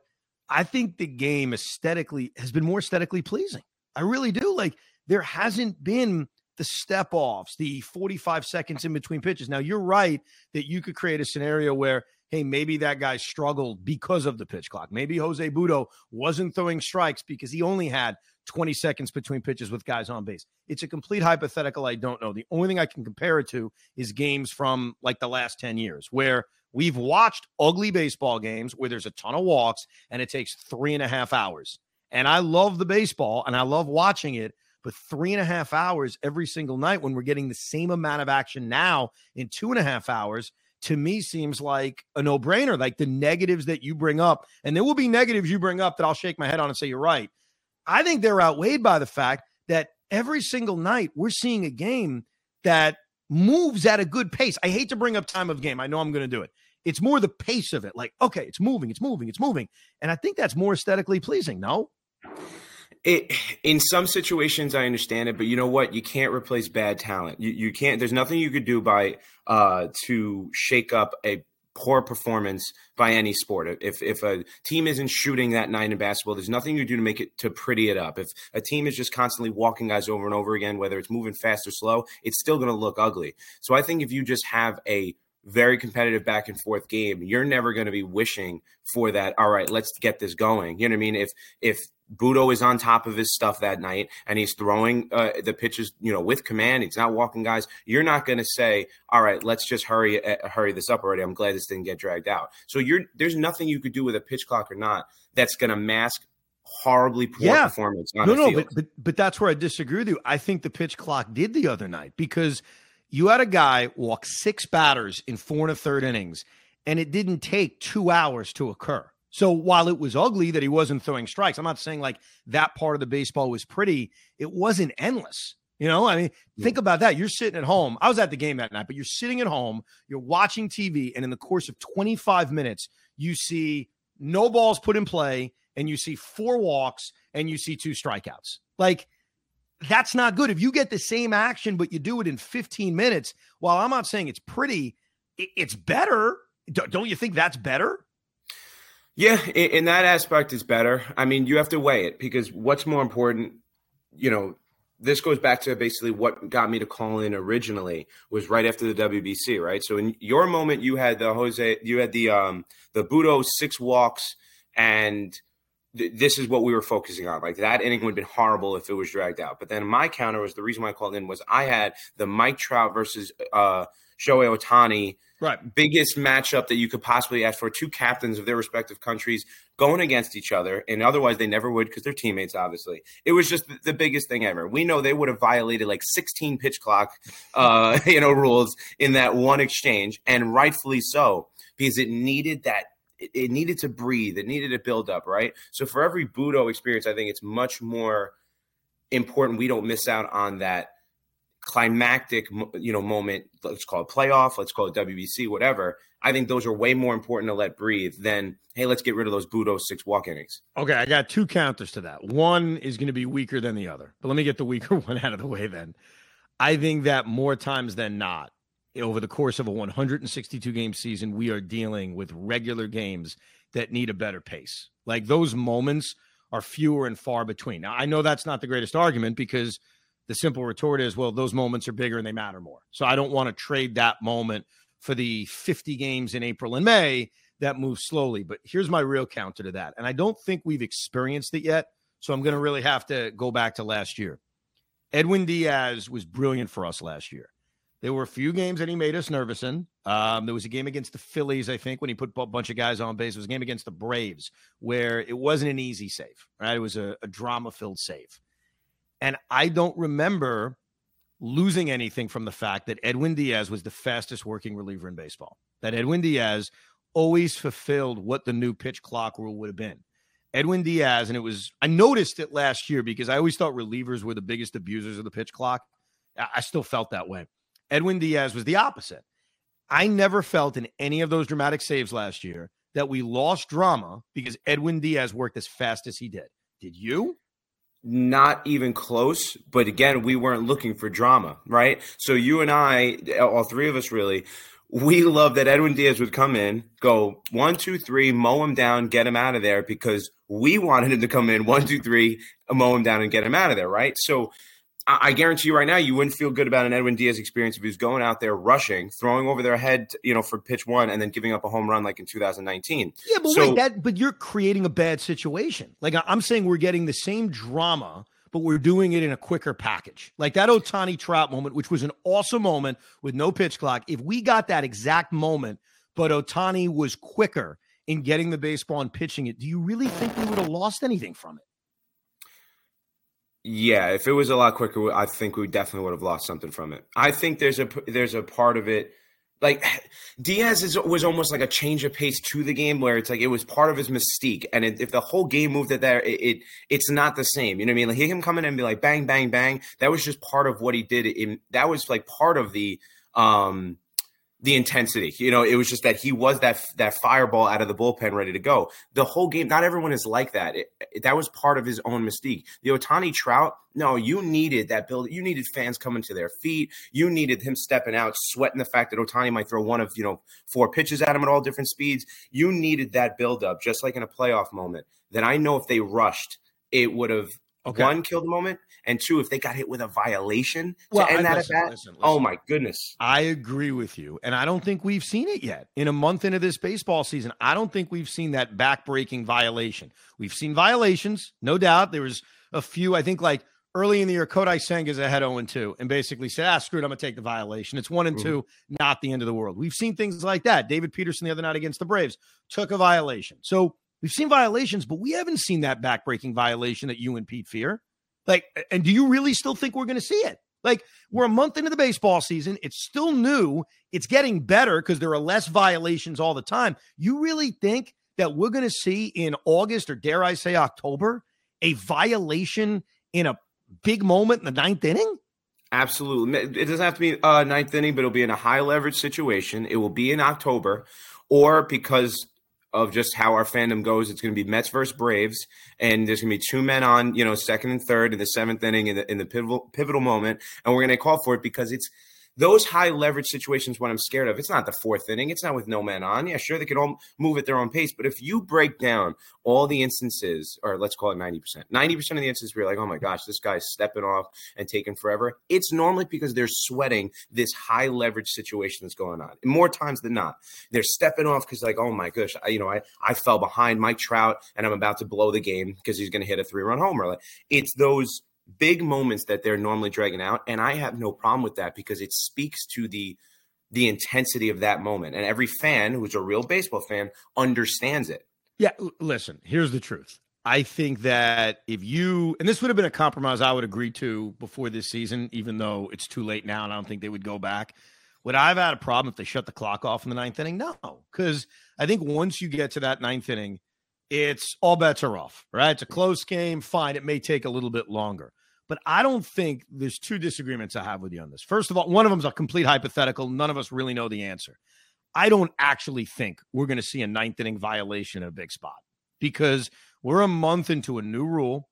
I think the game aesthetically has been more aesthetically pleasing. I really do. Like, there hasn't been the step offs, the 45 seconds in between pitches. Now, you're right that you could create a scenario where, hey, maybe that guy struggled because of the pitch clock. Maybe Jose Butto wasn't throwing strikes because he only had 20 seconds between pitches with guys on base. It's a complete hypothetical. I don't know. The only thing I can compare it to is games from like the last 10 years where we've watched ugly baseball games where there's a ton of walks and it takes three and a half hours. And I love the baseball and I love watching it but three and a half hours every single night when we're getting the same amount of action now in two and a half hours to me seems like a no-brainer like the negatives that you bring up and there will be negatives you bring up that i'll shake my head on and say you're right. I think they're outweighed by the fact that every single night we're seeing a game that moves at a good pace. I hate to bring up time of game. I know i'm going to do it. It's more the pace of it like okay it's moving it's moving it's moving. And i think that's more aesthetically pleasing no it in some situations I understand it, but you know what? You can't replace bad talent. You you can't. There's nothing you could do by uh to shake up a poor performance by any sport. If if a team isn't shooting that night in basketball, there's nothing you do to make it to pretty it up. If a team is just constantly walking guys over and over again, whether it's moving fast or slow, it's still going to look ugly. So I think if you just have a very competitive back and forth game, you're never going to be wishing for that. All right, let's get this going. You know what I mean? If if Butto is on top of his stuff that night and he's throwing uh, the pitches, you know, with command. He's not walking guys. You're not going to say, "All right, let's just hurry uh, hurry this up already." I'm glad this didn't get dragged out. So you're there's nothing you could do with a pitch clock or not that's going to mask horribly poor Yeah. performance. No, no, but, but but that's where I disagree with you. I think the pitch clock did the other night because you had a guy walk six batters in four and a third innings, and it didn't take two hours to occur. So while it was ugly that he wasn't throwing strikes, I'm not saying like that part of the baseball was pretty. It wasn't endless. You know, I mean, think about that. You're sitting at home. I was at the game that night, but you're sitting at home, you're watching TV, and in the course of 25 minutes, you see no balls put in play, and you see four walks, and you see two strikeouts. Like, that's not good. If you get the same action, but you do it in 15 minutes, while I'm not saying it's pretty, it's better. Don't you think that's better? Yeah, in, in that aspect, is better. I mean, you have to weigh it because what's more important, you know, this goes back to basically what got me to call in originally was right after the WBC, right? So in your moment, you had the Jose, you had the um the Butto six walks and th- this is what we were focusing on. Like that inning would have been horrible if it was dragged out. But then my counter was the reason why I called in was I had the Mike Trout versus uh, Shohei Ohtani Right. biggest matchup that you could possibly ask for. Two captains of their respective countries going against each other, and otherwise they never would because they're teammates. Obviously, it was just the, biggest thing ever. We know they would have violated like 16 pitch clock, uh, you know, rules in that one exchange, and rightfully so because it needed that. It it needed to breathe. It needed to build up, right? So for every Butto experience, I think it's much more important we don't miss out on that climactic you know moment let's call it playoff let's call it wbc whatever i think those are way more important to let breathe than hey let's get rid of those Butto six walk innings Okay, I got two counters to that. One is going to be weaker than the other, but let me get the weaker one out of the way then. I think that more times than not, over the course of a 162 game season, we are dealing with regular games that need a better pace. Like those moments are fewer and far between. Now, I know that's not the greatest argument because the simple retort is, well, those moments are bigger and they matter more. So I don't want to trade that moment for the 50 games in April and May that move slowly. But here's my real counter to that. And I don't think we've experienced it yet. So I'm going to really have to go back to last year. Edwin Diaz was brilliant for us last year. There were a few games that he made us nervous in. Um, there was a game against the Phillies, I think, when he put a bunch of guys on base. It was a game against the Braves where it wasn't an easy save, right? It was a, a drama filled save. And I don't remember losing anything from the fact that Edwin Diaz was the fastest working reliever in baseball. That Edwin Diaz always fulfilled what the new pitch clock rule would have been. Edwin Diaz, and it was, I noticed it last year because I always thought relievers were the biggest abusers of the pitch clock. I still felt that way. Edwin Diaz was the opposite. I never felt in any of those dramatic saves last year that we lost drama because Edwin Diaz worked as fast as he did. Did you? Not even close but again we weren't looking for drama right? So you and i all three of us really we love that edwin diaz would come in go one two three mow him down get him out of there because we wanted him to come in one two three mow him down and get him out of there right? So I guarantee you right now, you wouldn't feel good about an Edwin Diaz experience if he was going out there rushing, throwing over their head, you know, for pitch one, and then giving up a home run like in 2019. Yeah, but So- wait, that but you're creating a bad situation. Like I'm saying, we're getting the same drama, but we're doing it in a quicker package. Like that Ohtani Trout moment, which was an awesome moment with no pitch clock. If we got that exact moment, but Ohtani was quicker in getting the baseball and pitching it, do you really think we would have lost anything from it? Yeah, if it was a lot quicker, I think we definitely would have lost something from it. I think there's a there's a part of it, like Diaz is was almost like a change of pace to the game, where it's like it was part of his mystique, and it, if the whole game moved it there, it, it it's not the same. You know what I mean? Like him coming in and be like bang bang bang, that was just part of what he did. In, that was like part of the um the intensity. You know, it was just that he was that that fireball out of the bullpen ready to go. The whole game, not everyone is like that. It, it- that was part of his own mystique. The Ohtani Trout, no, you needed that build. You needed fans coming to their feet. You needed him stepping out, sweating the fact that Ohtani might throw one of you know four pitches at him at all different speeds. You needed that build up, just like in a playoff moment. That I know if they rushed, it would have Okay. one killed the moment, and two, if they got hit with a violation Well, to end I- that listen, at bat. listen, Oh my goodness. I agree with you. And I don't think we've seen it yet. In a month into this baseball season, I don't think we've seen that back-breaking violation. We've seen violations, no doubt. There was a few, I think like early in the year, Kodai Senga's ahead 0 and 2 and basically said, ah, screw it, I'm going to take the violation. It's one and Mhm. two, not the end of the world. We've seen things like that. David Peterson the other night against the Braves took a violation. So we've seen violations, but we haven't seen that back-breaking violation that you and Pete fear. Like, and do you really still think we're going to see it? Like, we're a month into the baseball season. It's still new. It's getting better because there are less violations all the time. You really think that we're going to see in August or dare I say October a violation in a big moment in the ninth inning? Absolutely. It doesn't have to be uh, ninth inning, but it'll be in a high leverage situation. It will be in October, or because of just how our fandom goes, it's going to be Mets versus Braves, and there's going to be two men on, you know, second and third in the seventh inning in the in the pivotal pivotal moment, and we're going to call for it because it's those high leverage situations what I'm scared of. It's not the fourth inning. It's not with no man on. Yeah, sure, they could all move at their own pace. But if you break down all the instances, or let's call it 90%, 90% of the instances where you're like, oh my gosh, this guy's stepping off and taking forever, it's normally because they're sweating this high leverage situation that's going on. more times than not, they're stepping off because like, oh my gosh, I, you know, I, I fell behind Mike Trout and I'm about to blow the game because he's going to hit a three run homer. Like, it's those big moments that they're normally dragging out and i have no problem with that because it speaks to the the intensity of that moment and every fan who's a real baseball fan understands it yeah listen here's the truth i think that if you and this would have been a compromise i would agree to before this season even though it's too late now and i don't think they would go back would i have had a problem if they shut the clock off in the ninth inning no because i think once you get to that ninth inning it's all bets are off, right? It's a close game. Fine. It may take a little bit longer. But I don't think there's two disagreements I have with you on this. First of all, one of them is a complete hypothetical. None of us really know the answer. I don't actually think we're going to see a ninth inning violation in a big spot because we're a month into a new rule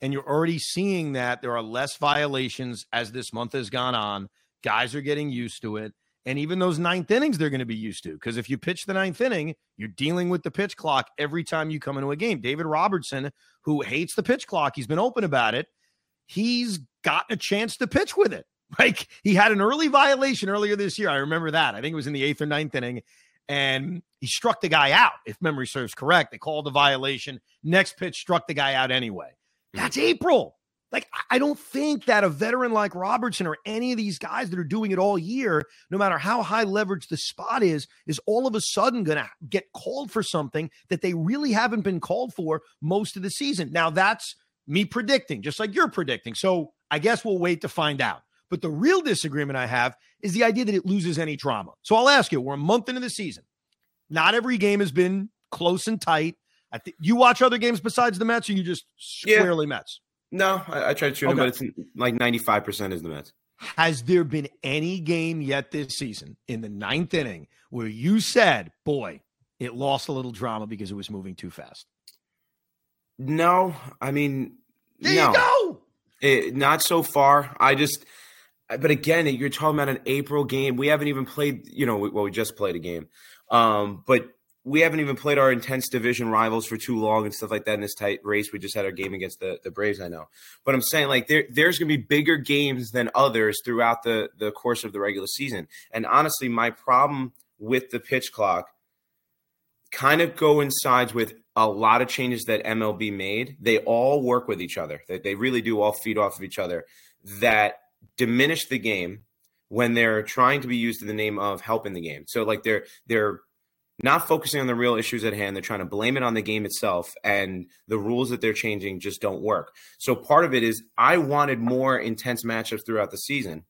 and you're already seeing that there are less violations as this month has gone on. Guys are getting used to it. And even those ninth innings, they're going to be used to because if you pitch the ninth inning, you're dealing with the pitch clock every time you come into a game. David Robertson, who hates the pitch clock, he's been open about it. He's gotten a chance to pitch with it. Like he had an early violation earlier this year. I remember that. I think it was in the eighth or ninth inning. And he struck the guy out, if memory serves correct. They called the violation. Next pitch struck the guy out anyway. Hmm. That's April. Like, I don't think that a veteran like Robertson or any of these guys that are doing it all year, no matter how high leverage the spot is, is all of a sudden going to get called for something that they really haven't been called for most of the season. Now, that's me predicting, just like you're predicting. So I guess we'll wait to find out. But the real disagreement I have is the idea that it loses any drama. So I'll ask you, we're a month into the season. Not every game has been close and tight. I think you watch other games besides the Mets, or you just squarely yeah. Mets? No, I, I try to tune okay. but it's like 95% is the Mets. Has there been any game yet this season in the ninth inning where you said, boy, it lost a little drama because it was moving too fast? No, I mean, there no. you go. It, not so far. I just, but again, you're talking about an April game. We haven't even played, you know, well, we just played a game. Um, but we haven't even played our intense division rivals for too long and stuff like that in this tight race. We just had our game against the, the Braves, I know. But I'm saying like there there's gonna be bigger games than others throughout the, the course of the regular season. And honestly, my problem with the pitch clock kind of coincides with a lot of changes that MLB made. They all work with each other. They, they really do all feed off of each other that diminish the game when they're trying to be used in the name of helping the game. So like they're they're not focusing on the real issues at hand. They're trying to blame it on the game itself, and the rules that they're changing just don't work. So part of it is I wanted more intense matchups throughout the season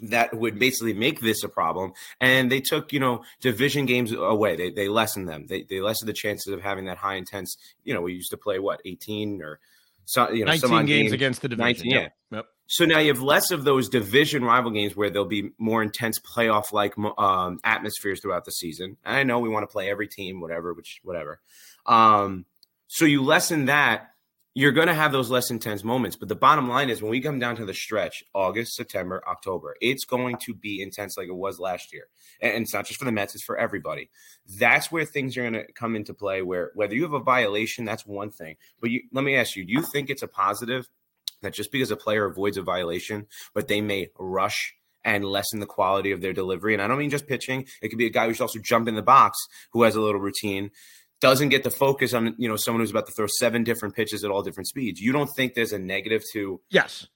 that would basically make this a problem. And they took, you know, division games away. They they lessened them. They they lessened the chances of having that high intense. You know, we used to play what eighteen or so, you know, 19 games, games, against the division. 19, yeah. Yep. So now you have less of those division rival games where there'll be more intense playoff like um, atmospheres throughout the season. And I know we want to play every team, whatever, which whatever. Um, so you lessen that, you're going to have those less intense moments. But the bottom line is when we come down to the stretch, August, September, October, it's going to be intense like it was last year. And it's not just for the Mets, it's for everybody. That's where things are going to come into play. Where whether you have a violation, that's one thing. But you, let me ask you: Do you think it's a positive that just because a player avoids a violation, but they may rush and lessen the quality of their delivery. And I don't mean just pitching. It could be a guy who's also jumped in the box who has a little routine, doesn't get the focus on, you know, someone who's about to throw seven different pitches at all different speeds. You don't think there's a negative to Yes.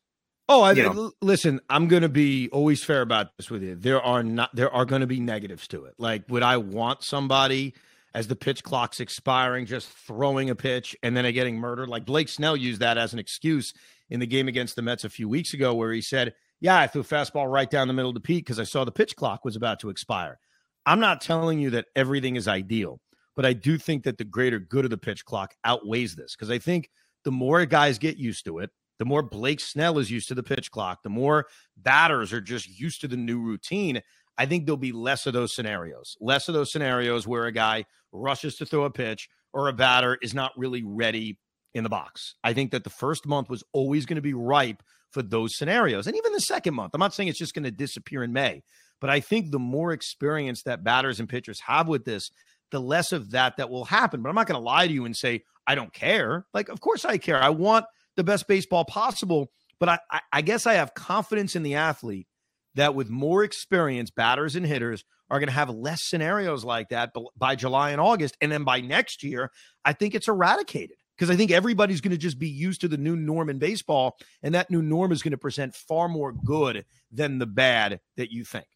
Oh, I, you listen, I'm going to be always fair about this with you. There are not there are going to be negatives to it. Like would I want somebody as the pitch clock's expiring just throwing a pitch and then getting murdered? Like Blake Snell used that as an excuse in the game against the Mets a few weeks ago, where he said, Yeah, I threw fastball right down the middle to Pete because I saw the pitch clock was about to expire. I'm not telling you that everything is ideal, but I do think that the greater good of the pitch clock outweighs this because I think the more guys get used to it, the more Blake Snell is used to the pitch clock, the more batters are just used to the new routine. I think there'll be less of those scenarios, less of those scenarios where a guy rushes to throw a pitch or a batter is not really ready in the box. I think that the first month was always going to be ripe for those scenarios. And even the second month, I'm not saying it's just going to disappear in May, but I think the more experience that batters and pitchers have with this, the less of that that will happen. But I'm not going to lie to you and say I don't care. Like, of course I care. I want the best baseball possible, but I, I, I guess I have confidence in the athlete that with more experience, batters and hitters are going to have less scenarios like that by July and August. And then by next year, I think it's eradicated because I think everybody's going to just be used to the new norm in baseball. And that new norm is going to present far more good than the bad that you think.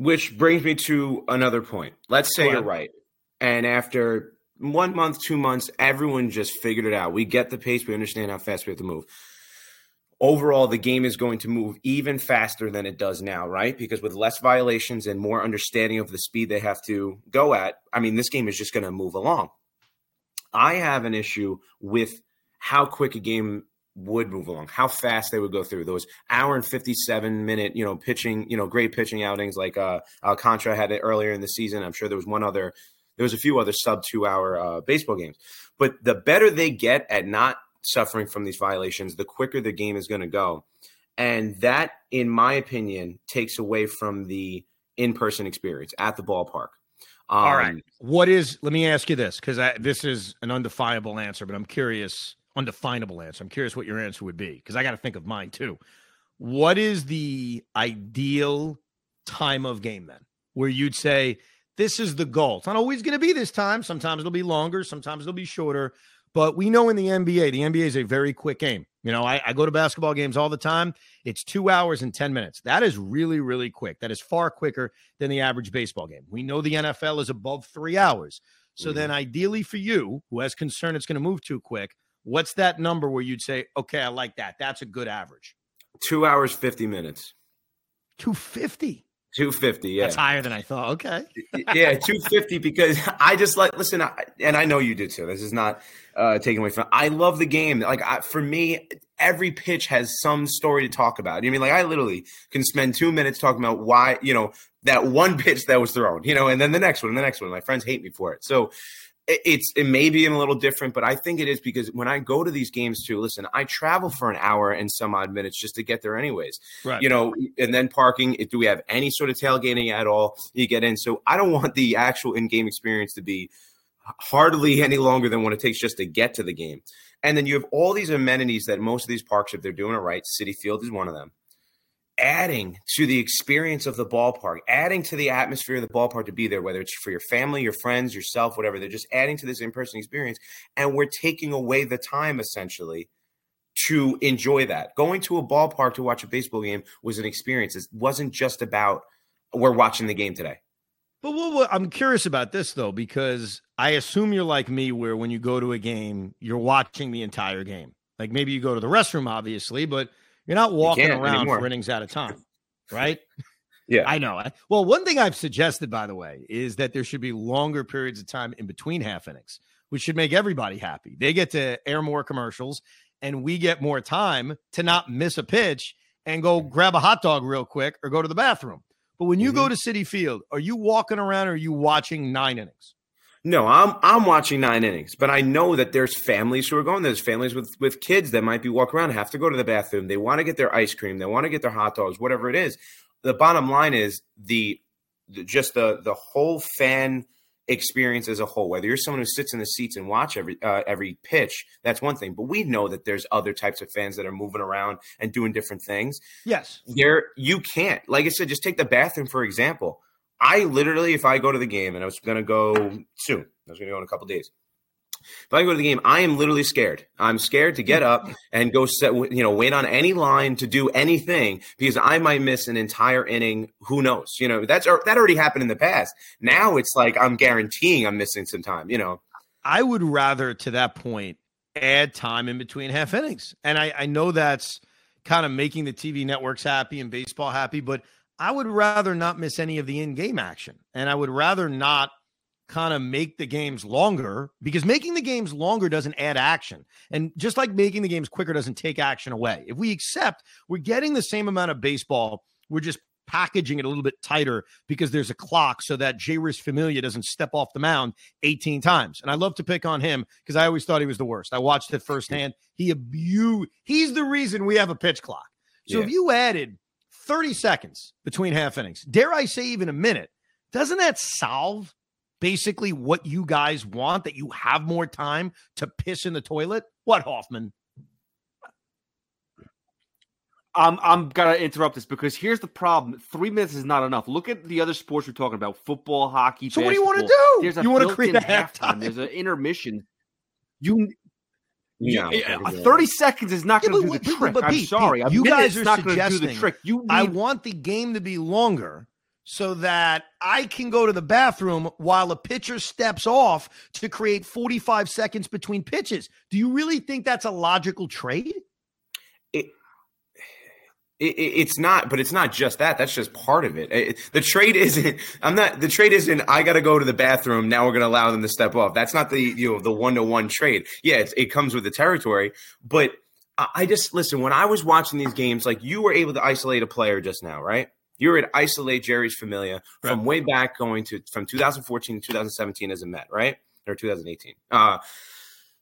Which brings me to another point. Let's say you're right. And after one month, two months, everyone just figured it out. We get the pace, we understand how fast we have to move overall the game is going to move even faster than it does now, right? Because with less violations and more understanding of the speed they have to go at, I mean, this game is just going to move along. I have an issue with how quick a game would move along, how fast they would go through those hour and 57 minute, you know, pitching, you know, great pitching outings like uh Alcantara had it earlier in the season. I'm sure there was one other, there was a few other sub two hour uh, baseball games. But the better they get at not suffering from these violations, the quicker the game is going to go. And that, in my opinion, takes away from the in person experience at the ballpark. Um, All right. Um, what is, let me ask you this, because this is an undefinable answer, but I'm curious, undefinable answer. I'm curious what your answer would be, because I got to think of mine too. What is the ideal time of game then, where you'd say, this is the goal? It's not always going to be this time. Sometimes it'll be longer, sometimes it'll be shorter. But we know in the NBA, the NBA is a very quick game. You know, I, I, go to basketball games all the time. It's two hours and 10 minutes. That is really, really quick. That is far quicker than the average baseball game. We know the NFL is above three hours. So mm-hmm. then, ideally for you, who has concern it's going to move too quick, what's that number where you'd say, okay, I like that? That's a good average. Two hours, 50 minutes. 250. 250 yeah. That's higher than i thought. Okay. Yeah 250 because i just like listen I, and i know you did too. This is not uh taking away from i love the game. Like I, for me every pitch has some story to talk about. You know, I mean? Like i literally can spend two minutes talking about why you know that one pitch that was thrown you know and then the next one and the next one. My friends hate me for it. So it's it may be a little different, but I think it is because when I go to these games too, listen, I travel for an hour and some odd minutes just to get there, anyways. Right. You know, and then parking. Do we have any sort of tailgating at all? You get in, so I don't want the actual in-game experience to be hardly any longer than what it takes just to get to the game. And then you have all these amenities that most of these parks, if they're doing it right, Citi Field is one of them adding to the experience of the ballpark, adding to the atmosphere of the ballpark to be there, whether it's for your family, your friends, yourself, whatever. They're just adding to this in person experience. And we're taking away the time essentially to enjoy that. Going to a ballpark to watch a baseball game was an experience. It wasn't just about we're watching the game today. But I'm curious about this though, because I assume you're like me, where when you go to a game, you're watching the entire game. Like maybe you go to the restroom, obviously, but you're not walking you around anymore. for innings at a time, right? yeah, I know. Well, one thing I've suggested, by the way, is that there should be longer periods of time in between half innings, which should make everybody happy. They get to air more commercials, and we get more time to not miss a pitch and go grab a hot dog real quick or go to the bathroom. But when you mm-hmm. go to Citi Field, are you walking around or are you watching nine innings? No, I'm I'm watching nine innings, but I know that there's families who are going. There's families with with kids that might be walking around, have to go to the bathroom. They want to get their ice cream, they want to get their hot dogs, whatever it is. The bottom line is the, the just the the whole fan experience as a whole. Whether you're someone who sits in the seats and watch every uh, every pitch, that's one thing. But we know that there's other types of fans that are moving around and doing different things. Yes, there you can't. Like I said, just take the bathroom for example I literally, if I go to the game, and I was going to go soon, I was going to go in a couple days. If I go to the game, I am literally scared. I'm scared to get up and go set, you know, wait on any line to do anything because I might miss an entire inning. Who knows? You know, that's that already happened in the past. Now it's like I'm guaranteeing I'm missing some time. You know, I would rather to that point add time in between half innings, and I, I know that's kind of making the TV networks happy and baseball happy, but I would rather not miss any of the in game action. And I would rather not kind of make the games longer because making the games longer doesn't add action. And just like making the games quicker doesn't take action away. If we accept we're getting the same amount of baseball, we're just packaging it a little bit tighter because there's a clock so that Jeurys Familia doesn't step off the mound 18 times. And I love to pick on him because I always thought he was the worst. I watched it firsthand. He abused, he's the reason we have a pitch clock. So Yeah. if you added 30 seconds between half innings, dare I say even a minute, doesn't that solve basically what you guys want that you have more time to piss in the toilet? What, Hoffman? I'm I'm gonna interrupt this because here's the problem: three minutes is not enough. Look at the other sports we're talking about: football, hockey. So what do you wanna do? There's a You wanna create a halftime. halftime? There's an intermission. You, Yeah, you- uh, thirty seconds is not Yeah, going to but- do the but- trick. but I'm Pete, sorry, Pete, a you guys are not going to do the suggesting trick. You need I want the game to be longer so that I can go to the bathroom while a pitcher steps off to create 45 seconds between pitches. Do you really think that's a logical trade? It, it, it's not, but it's not just that. That's just part of it. It- The trade isn't. I'm not. The trade isn't. I got to go to the bathroom. Now we're going to allow them to step off. That's not the you know the one to one trade. Yeah, it's, it comes with the territory, but I, I just listen. When I was watching these games, like you were able to isolate a player just now, right? You were to isolate Jeurys Familia from way back, going to from 2014 to 2017 as a Met, right, or 2018. Uh,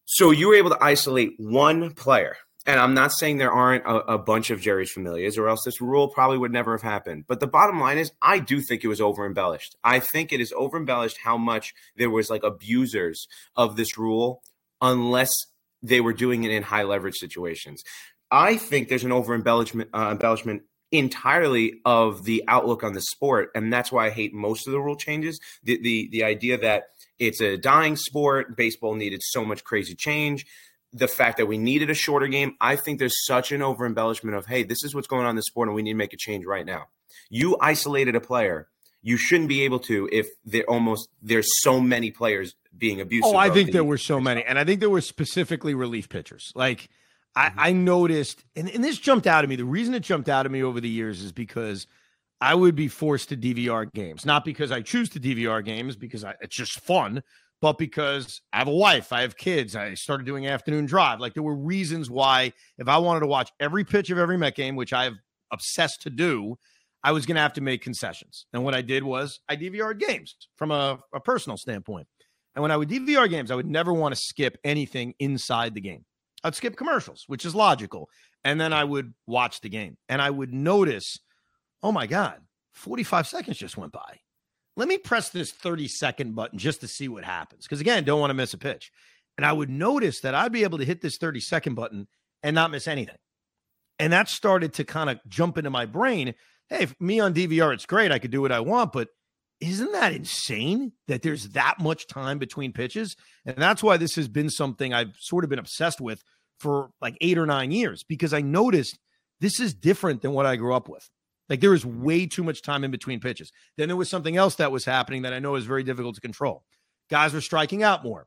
so you were able to isolate one player. And I'm not saying there aren't a, a bunch of Jeurys Familias, or else this rule probably would never have happened. But the bottom line is, I do think it was over embellished. I think it is over embellished how much there was like abusers of this rule, unless they were doing it in high leverage situations. I think there's an over embellishment uh, embellishment entirely of the outlook on the sport, and that's why I hate most of the rule changes. The the the idea that it's a dying sport, baseball needed so much crazy change. The fact that we needed a shorter game, I think there's such an over embellishment of, hey, this is what's going on in the sport, and we need to make a change right now. You isolated a player. You shouldn't be able to if there almost there's so many players being abusive. Oh, I think there were so many. And I think there were specifically relief pitchers. Like, I, mm-hmm. I noticed, and, and this jumped out at me. The reason it jumped out at me over the years is because I would be forced to DVR games, not because I choose to DVR games, because I, it's just fun, but because I have a wife, I have kids, I started doing afternoon drive. Like, there were reasons why, if I wanted to watch every pitch of every Met game, which I have obsessed to do, I was going to have to make concessions. And what I did was I DVR'd games from a, a personal standpoint. And when I would DVR games, I would never want to skip anything inside the game. I'd skip commercials, which is logical. And then I would watch the game and I would notice, oh my God, 45 seconds just went by. Let me press this 30 second button just to see what happens. Because again, don't want to miss a pitch. And I would notice that I'd be able to hit this 30 second button and not miss anything. And that started to kind of jump into my brain. Hey, me on DVR, it's great. I could do what I want, but isn't that insane that there's that much time between pitches? And that's why this has been something I've sort of been obsessed with for like eight or nine years because I noticed this is different than what I grew up with. Like there was way too much time in between pitches. Then there was something else that was happening that I know is very difficult to control. Guys were striking out more.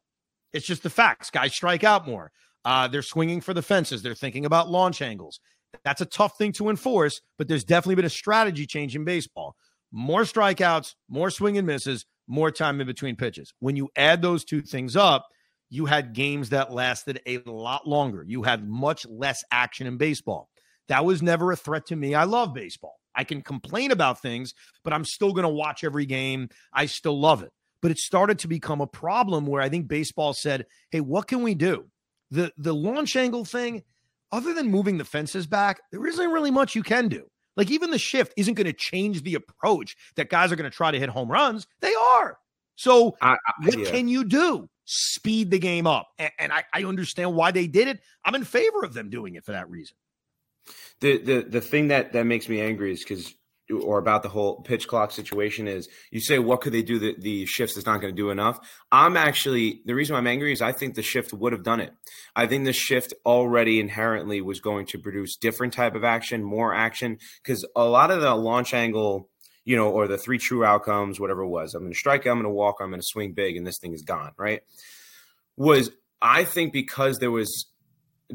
It's just the facts. Guys strike out more. Uh, they're swinging for the fences. They're thinking about launch angles. That's a tough thing to enforce, but there's definitely been a strategy change in baseball. More strikeouts, more swing and misses, more time in between pitches. When you add those two things up, you had games that lasted a lot longer. You had much less action in baseball. That was never a threat to me. I love baseball. I can complain about things, but I'm still going to watch every game. I still love it. But it started to become a problem where I think baseball said, "Hey, what can we do?" The the launch angle thing, other than moving the fences back, there isn't really much you can do. Like even the shift isn't going to change the approach that guys are going to try to hit home runs. They are. So I, I, what yeah. can you do? Speed the game up. And, and I, I understand why they did it. I'm in favor of them doing it for that reason. The the the thing that that makes me angry is because or about the whole pitch clock situation is you say what could they do the, the shifts is not going to do enough? I'm actually the reason i'm angry is i think the shift would have done it. I think the shift already inherently was going to produce different type of action more action because a lot of the launch angle you know or the three true outcomes whatever it was i'm going to strike i'm going to walk i'm going to swing big and this thing is gone right? Was i think because there was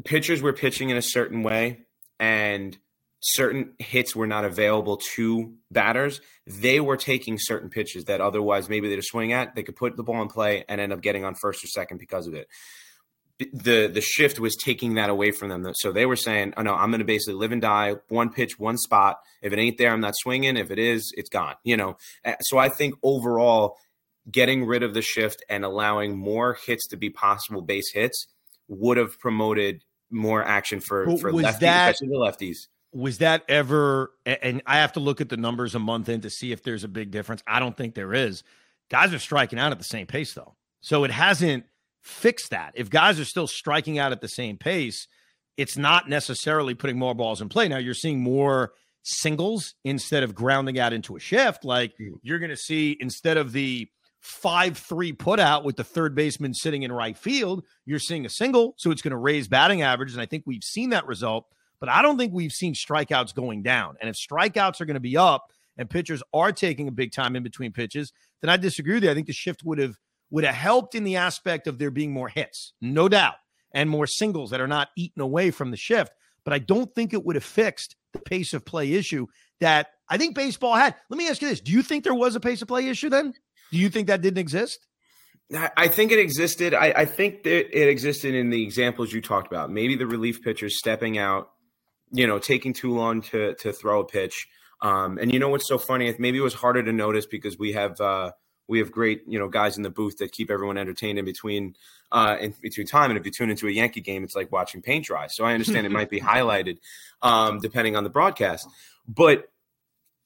pitchers were pitching in a certain way and certain hits were not available to batters, they were taking certain pitches that otherwise maybe they'd swing at. They could put the ball in play and end up getting on first or second because of it. the the shift was taking that away from them. So they were saying, "Oh no, I'm going to basically live and die one pitch, one spot. If it ain't there, I'm not swinging. If it is, it's gone." You know. So I think overall, getting rid of the shift and allowing more hits to be possible base hits would have promoted more action for But for was lefties, that- especially the lefties. Was that ever? And I have to look at the numbers a month in to see if there's a big difference. I don't think there is. Guys are striking out at the same pace though, so it hasn't fixed that. If guys are still striking out at the same pace, it's not necessarily putting more balls in play. Now you're seeing more singles instead of grounding out into a shift. Like mm. you're going to see instead of the five three put out with the third baseman sitting in right field, you're seeing a single, so it's going to raise batting average, and I think we've seen that result. But I don't think we've seen strikeouts going down. And if strikeouts are going to be up and pitchers are taking a big time in between pitches, then I disagree with you. I think the shift would have would have helped in the aspect of there being more hits, no doubt, and more singles that are not eaten away from the shift. But I don't think it would have fixed the pace of play issue that I think baseball had. Let me ask you this: Do you think there was a pace of play issue then? Do you think that didn't exist? I think it existed. I, I think that it existed in the examples you talked about. Maybe the relief pitchers stepping out, you know, taking too long to to throw a pitch. Um, and you know what's so funny? Maybe it was harder to notice because we have uh, we have great you know guys in the booth that keep everyone entertained in between uh, in between time. And if you tune into a Yankee game, it's like watching paint dry. So I understand it might be highlighted um, depending on the broadcast, but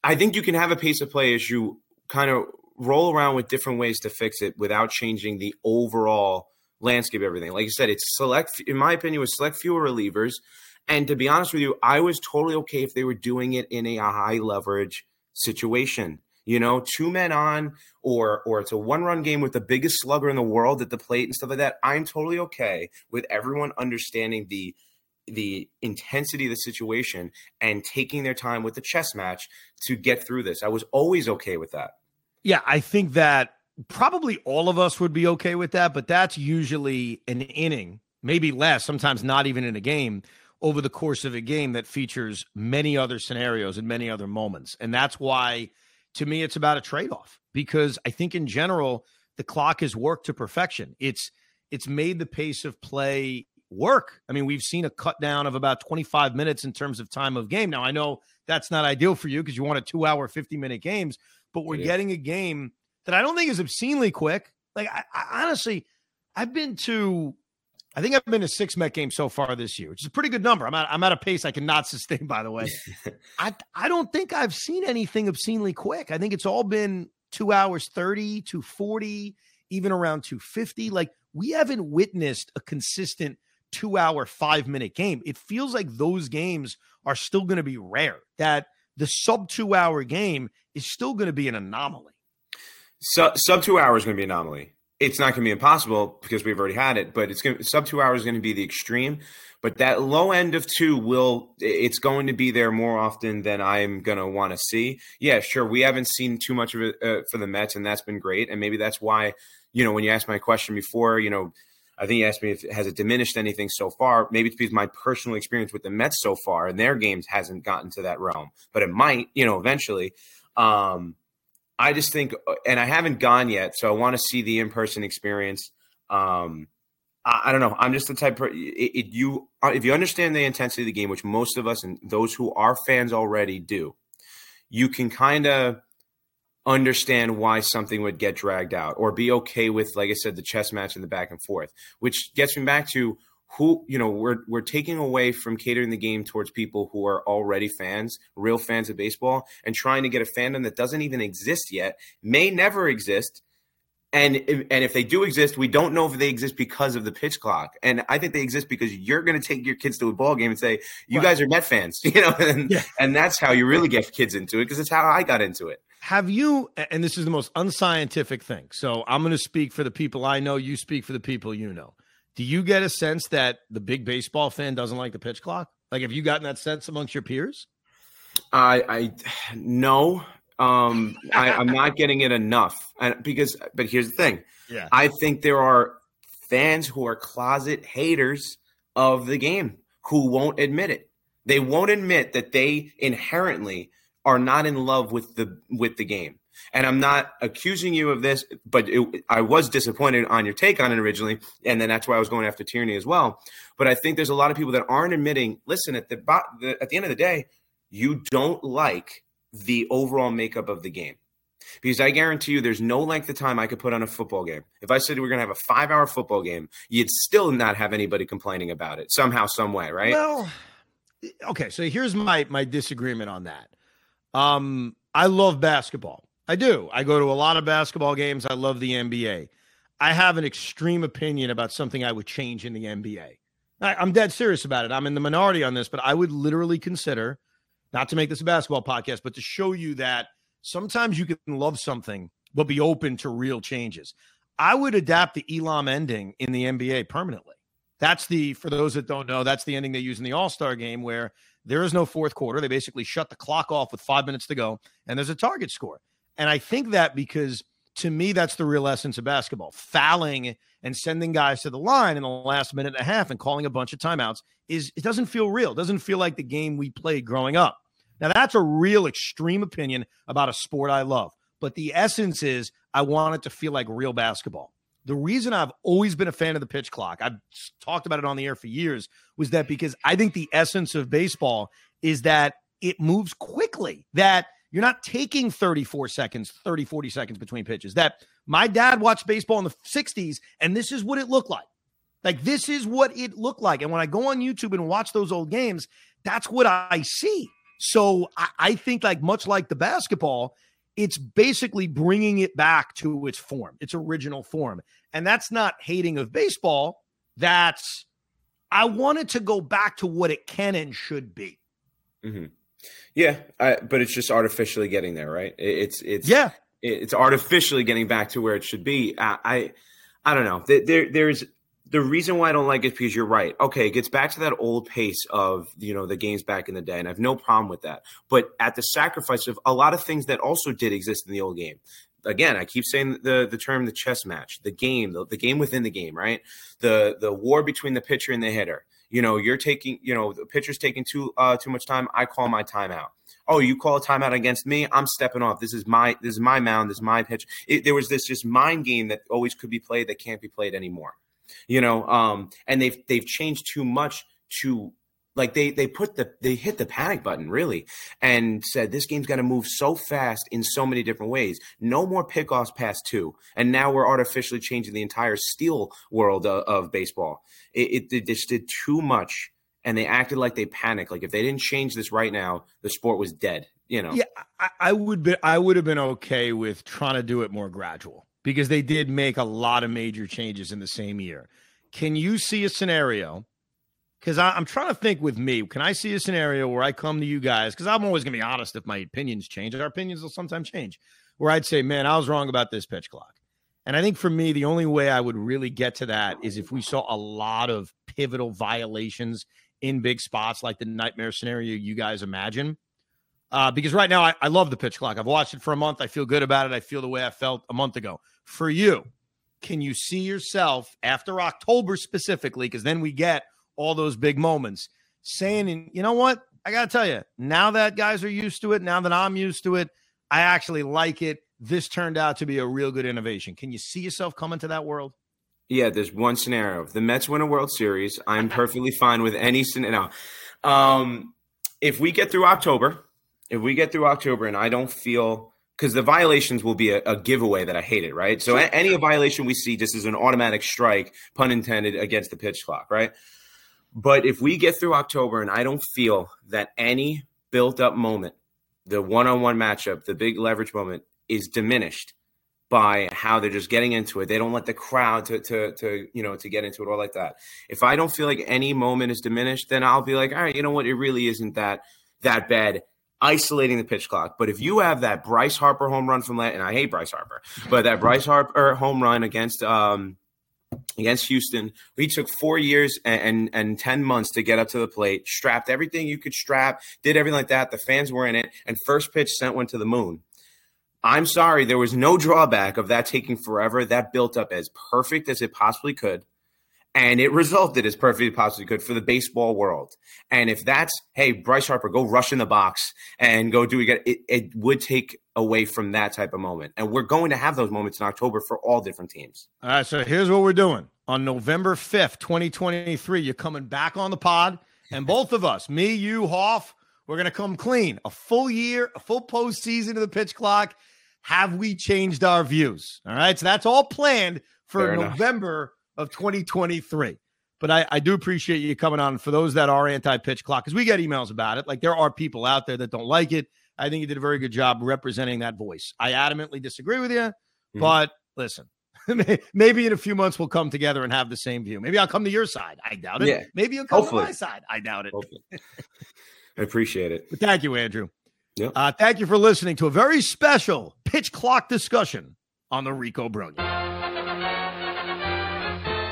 I think you can have a pace of play issue kind of roll around with different ways to fix it without changing the overall landscape everything. Like you said, it's select, in my opinion, was select fewer relievers. And to be honest with you, I was totally okay if they were doing it in a high leverage situation. You know, two men on, or or it's a one run game with the biggest slugger in the world at the plate and stuff like that. I'm totally okay with everyone understanding the the intensity of the situation and taking their time with the chess match to get through this. I was always okay with that. Yeah, I think that probably all of us would be okay with that, but that's usually an inning, maybe less, sometimes not even in a game, over the course of a game that features many other scenarios and many other moments. And that's why, to me, it's about a trade off because I think in general, the clock has worked to perfection. It's it's made the pace of play work. I mean, we've seen a cut down of about 25 minutes in terms of time of game. Now, I know that's not ideal for you because you want a two hour, 50 minute games, but we're It is. getting a game that I don't think is obscenely quick. Like, I, I honestly, I've been to, I think I've been to six Met games so far this year, which is a pretty good number. I'm at, I'm at a pace I cannot sustain, by the way. I, I don't think I've seen anything obscenely quick. I think it's all been two hours 30 to 40, even around 250. Like, we haven't witnessed a consistent two hour, five minute game. It feels like those games are still going to be rare, that the sub two hour game is still going to be an anomaly. Sub, sub two hours is going to be an anomaly. It's not going to be impossible because we've already had it, but it's going to, sub two hours is going to be the extreme. But that low end of two will it's going to be there more often than I'm going to want to see. Yeah, sure. We haven't seen too much of it uh, for the Mets, and that's been great. And maybe that's why you know when you asked my question before, you know. I think you asked me if has it diminished anything so far. Maybe it's because my personal experience with the Mets so far and their games hasn't gotten to that realm, but it might, you know, eventually. Um, I just think, and I haven't gone yet, so I want to see the in-person experience. Um, I, I don't know. I'm just the type. Of, it, it, you, if you understand the intensity of the game, which most of us and those who are fans already do, you can kind of understand why something would get dragged out or be okay with, like I said, the chess match and the back and forth. Which gets me back to who you know we're we're taking away from catering the game towards people who are already fans, real fans of baseball, and trying to get a fandom that doesn't even exist yet, may never exist. And if, and if they do exist, we don't know if they exist because of the pitch clock. And I think they exist because you're going to take your kids to a ball game and say, "You Right. guys are Met fans," you know, and, Yeah. and that's how you really get kids into it because it's how I got into it. Have you, and this is the most unscientific thing. So I'm going to speak for the people I know. You speak for the people you know. Do you get a sense that the big baseball fan doesn't like the pitch clock? Like, have you gotten that sense amongst your peers? I, I no, um, I, I'm not getting it enough, and because, but here's the thing: Yeah. I think there are fans who are closet haters of the game who won't admit it. They won't admit that they inherently are not in love with the with the game. And I'm not accusing you of this, but it, I was disappointed on your take on it originally, and then that's why I was going after Tierney as well. But I think there's a lot of people that aren't admitting. Listen, at the, the at the end of the day, you don't like the overall makeup of the game. Because I guarantee you, there's no length of time I could put on a football game. If I said we're going to have a five hour football game, you'd still not have anybody complaining about it somehow, some way, right? Well, okay. So here's my my disagreement on that. Um, I love basketball. I do. I go to a lot of basketball games. I love the NBA. I have an extreme opinion about something I would change in the NBA. I, I'm dead serious about it. I'm in the minority on this, but I would literally consider, not to make this a basketball podcast, but to show you that sometimes you can love something but be open to real changes. I would adapt the Elam ending in the NBA permanently. That's the, for those that don't know, that's the ending they use in the All Star game where there is no fourth quarter. They basically shut the clock off with five minutes to go and there's a target score. And I think that because to me, that's the real essence of basketball. Fouling and sending guys to the line in the last minute and a half and calling a bunch of timeouts is it doesn't feel real. It doesn't feel like the game we played growing up. Now, that's a real extreme opinion about a sport I love. But the essence is I want it to feel like real basketball. The reason I've always been a fan of the pitch clock, I've talked about it on the air for years, was that because I think the essence of baseball is that it moves quickly, that you're not taking 34 seconds, 30, 40 seconds between pitches. That my dad watched baseball in the 60s, and this is what it looked like. Like, this is what it looked like. And when I go on YouTube and watch those old games, that's what I see. So I, I think, like much like the basketball, it's basically bringing it back to its form, its original form. And that's not hating of baseball. That's I wanted to go back to what it can and should be. Mm-hmm. Yeah, I, but it's just artificially getting there, right? It, it's it's yeah, it, it's artificially getting back to where it should be. I I, I don't know. There there's the reason why I don't like it because you're right. Okay, it gets back to that old pace of you know the games back in the day, and I have no problem with that. But at the sacrifice of a lot of things that also did exist in the old game. Again, I keep saying the the term the chess match, the game, the, the game within the game, right? The the war between the pitcher and the hitter. You know, you're taking, you know, the pitcher's taking too uh, too much time. I call my timeout. Oh, you call a timeout against me? I'm stepping off. This is my this is my mound. This is my pitch. It, there was this just mind game that always could be played that can't be played anymore you know um and they've they've changed too much to like they they put the they hit the panic button really and said this game's got to move so fast in so many different ways. No more pickoffs past two and now we're artificially changing the entire steal world of, of baseball. It, it, it just did too much and they acted like they panicked like if they didn't change this right now the sport was dead you know? Yeah I, I would be i would have been okay with trying to do it more gradual because they did make a lot of major changes in the same year. Can you see a scenario? Because I'm trying to think with me, can I see a scenario where I come to you guys? Because I'm always going to be honest if my opinions change. Our opinions will sometimes change. Where I'd say, man, I was wrong about this pitch clock. And I think for me, the only way I would really get to that is if we saw a lot of pivotal violations in big spots, like the nightmare scenario you guys imagine. Uh, because right now, I, I love the pitch clock. I've watched it for a month. I feel good about it. I feel the way I felt a month ago for you. Can you see yourself after October specifically? Because then we get all those big moments saying, you know what? I got to tell you, now that guys are used to it, now that I'm used to it, I actually like it. This turned out to be a real good innovation. Can you see yourself coming to that world? Yeah, there's one scenario. If the Mets win a World Series, I'm perfectly fine with any scenario. Um, if we get through October, if we get through October and I don't feel because the violations will be a, a, giveaway that I hate it, right? So a, any violation we see just is an automatic strike, pun intended, against the pitch clock, right? But if we get through October and I don't feel that any built up moment, the one on one matchup, the big leverage moment is diminished by how they're just getting into it. They don't let the crowd to, to, to, you know, to get into it or like that. If I don't feel like any moment is diminished, then I'll be like, all right, you know what? It really isn't that, that bad isolating the pitch clock. But if you have that Bryce Harper home run from that, and I hate Bryce Harper, but that Bryce Harper home run against um against Houston, he took four years and, and, and ten months to get up to the plate, strapped everything you could strap, did everything like that. The fans were in it, and first pitch sent one to the moon. I'm sorry, there was no drawback of that taking forever. That built up as perfect as it possibly could. And it resulted as perfectly possibly could for the baseball world. And if that's hey, Bryce Harper, go rush in the box and go do it, it, it would take away from that type of moment. And we're going to have those moments in October for all different teams. All right, so here's what we're doing on November fifth, twenty twenty three. You're coming back on the pod, and both of us, me, you, Hoff, we're gonna come clean. A full year, a full postseason of the pitch clock. Have we changed our views? All right, so that's all planned for Fair. November of 2023. But I, I do appreciate you coming on. For those that are anti pitch clock, because we get emails about it. Like there are people out there that don't like it. I think you did a very good job representing that voice. I adamantly disagree with you, but listen, maybe in a few months we'll come together and have the same view. Maybe I'll come to your side. I doubt it. Yeah. Maybe you'll come Hopefully. to my side. I doubt it. I appreciate it. But thank you, Andrew. Yep. Uh, thank you for listening to a very special pitch clock discussion on the Rico Brogna.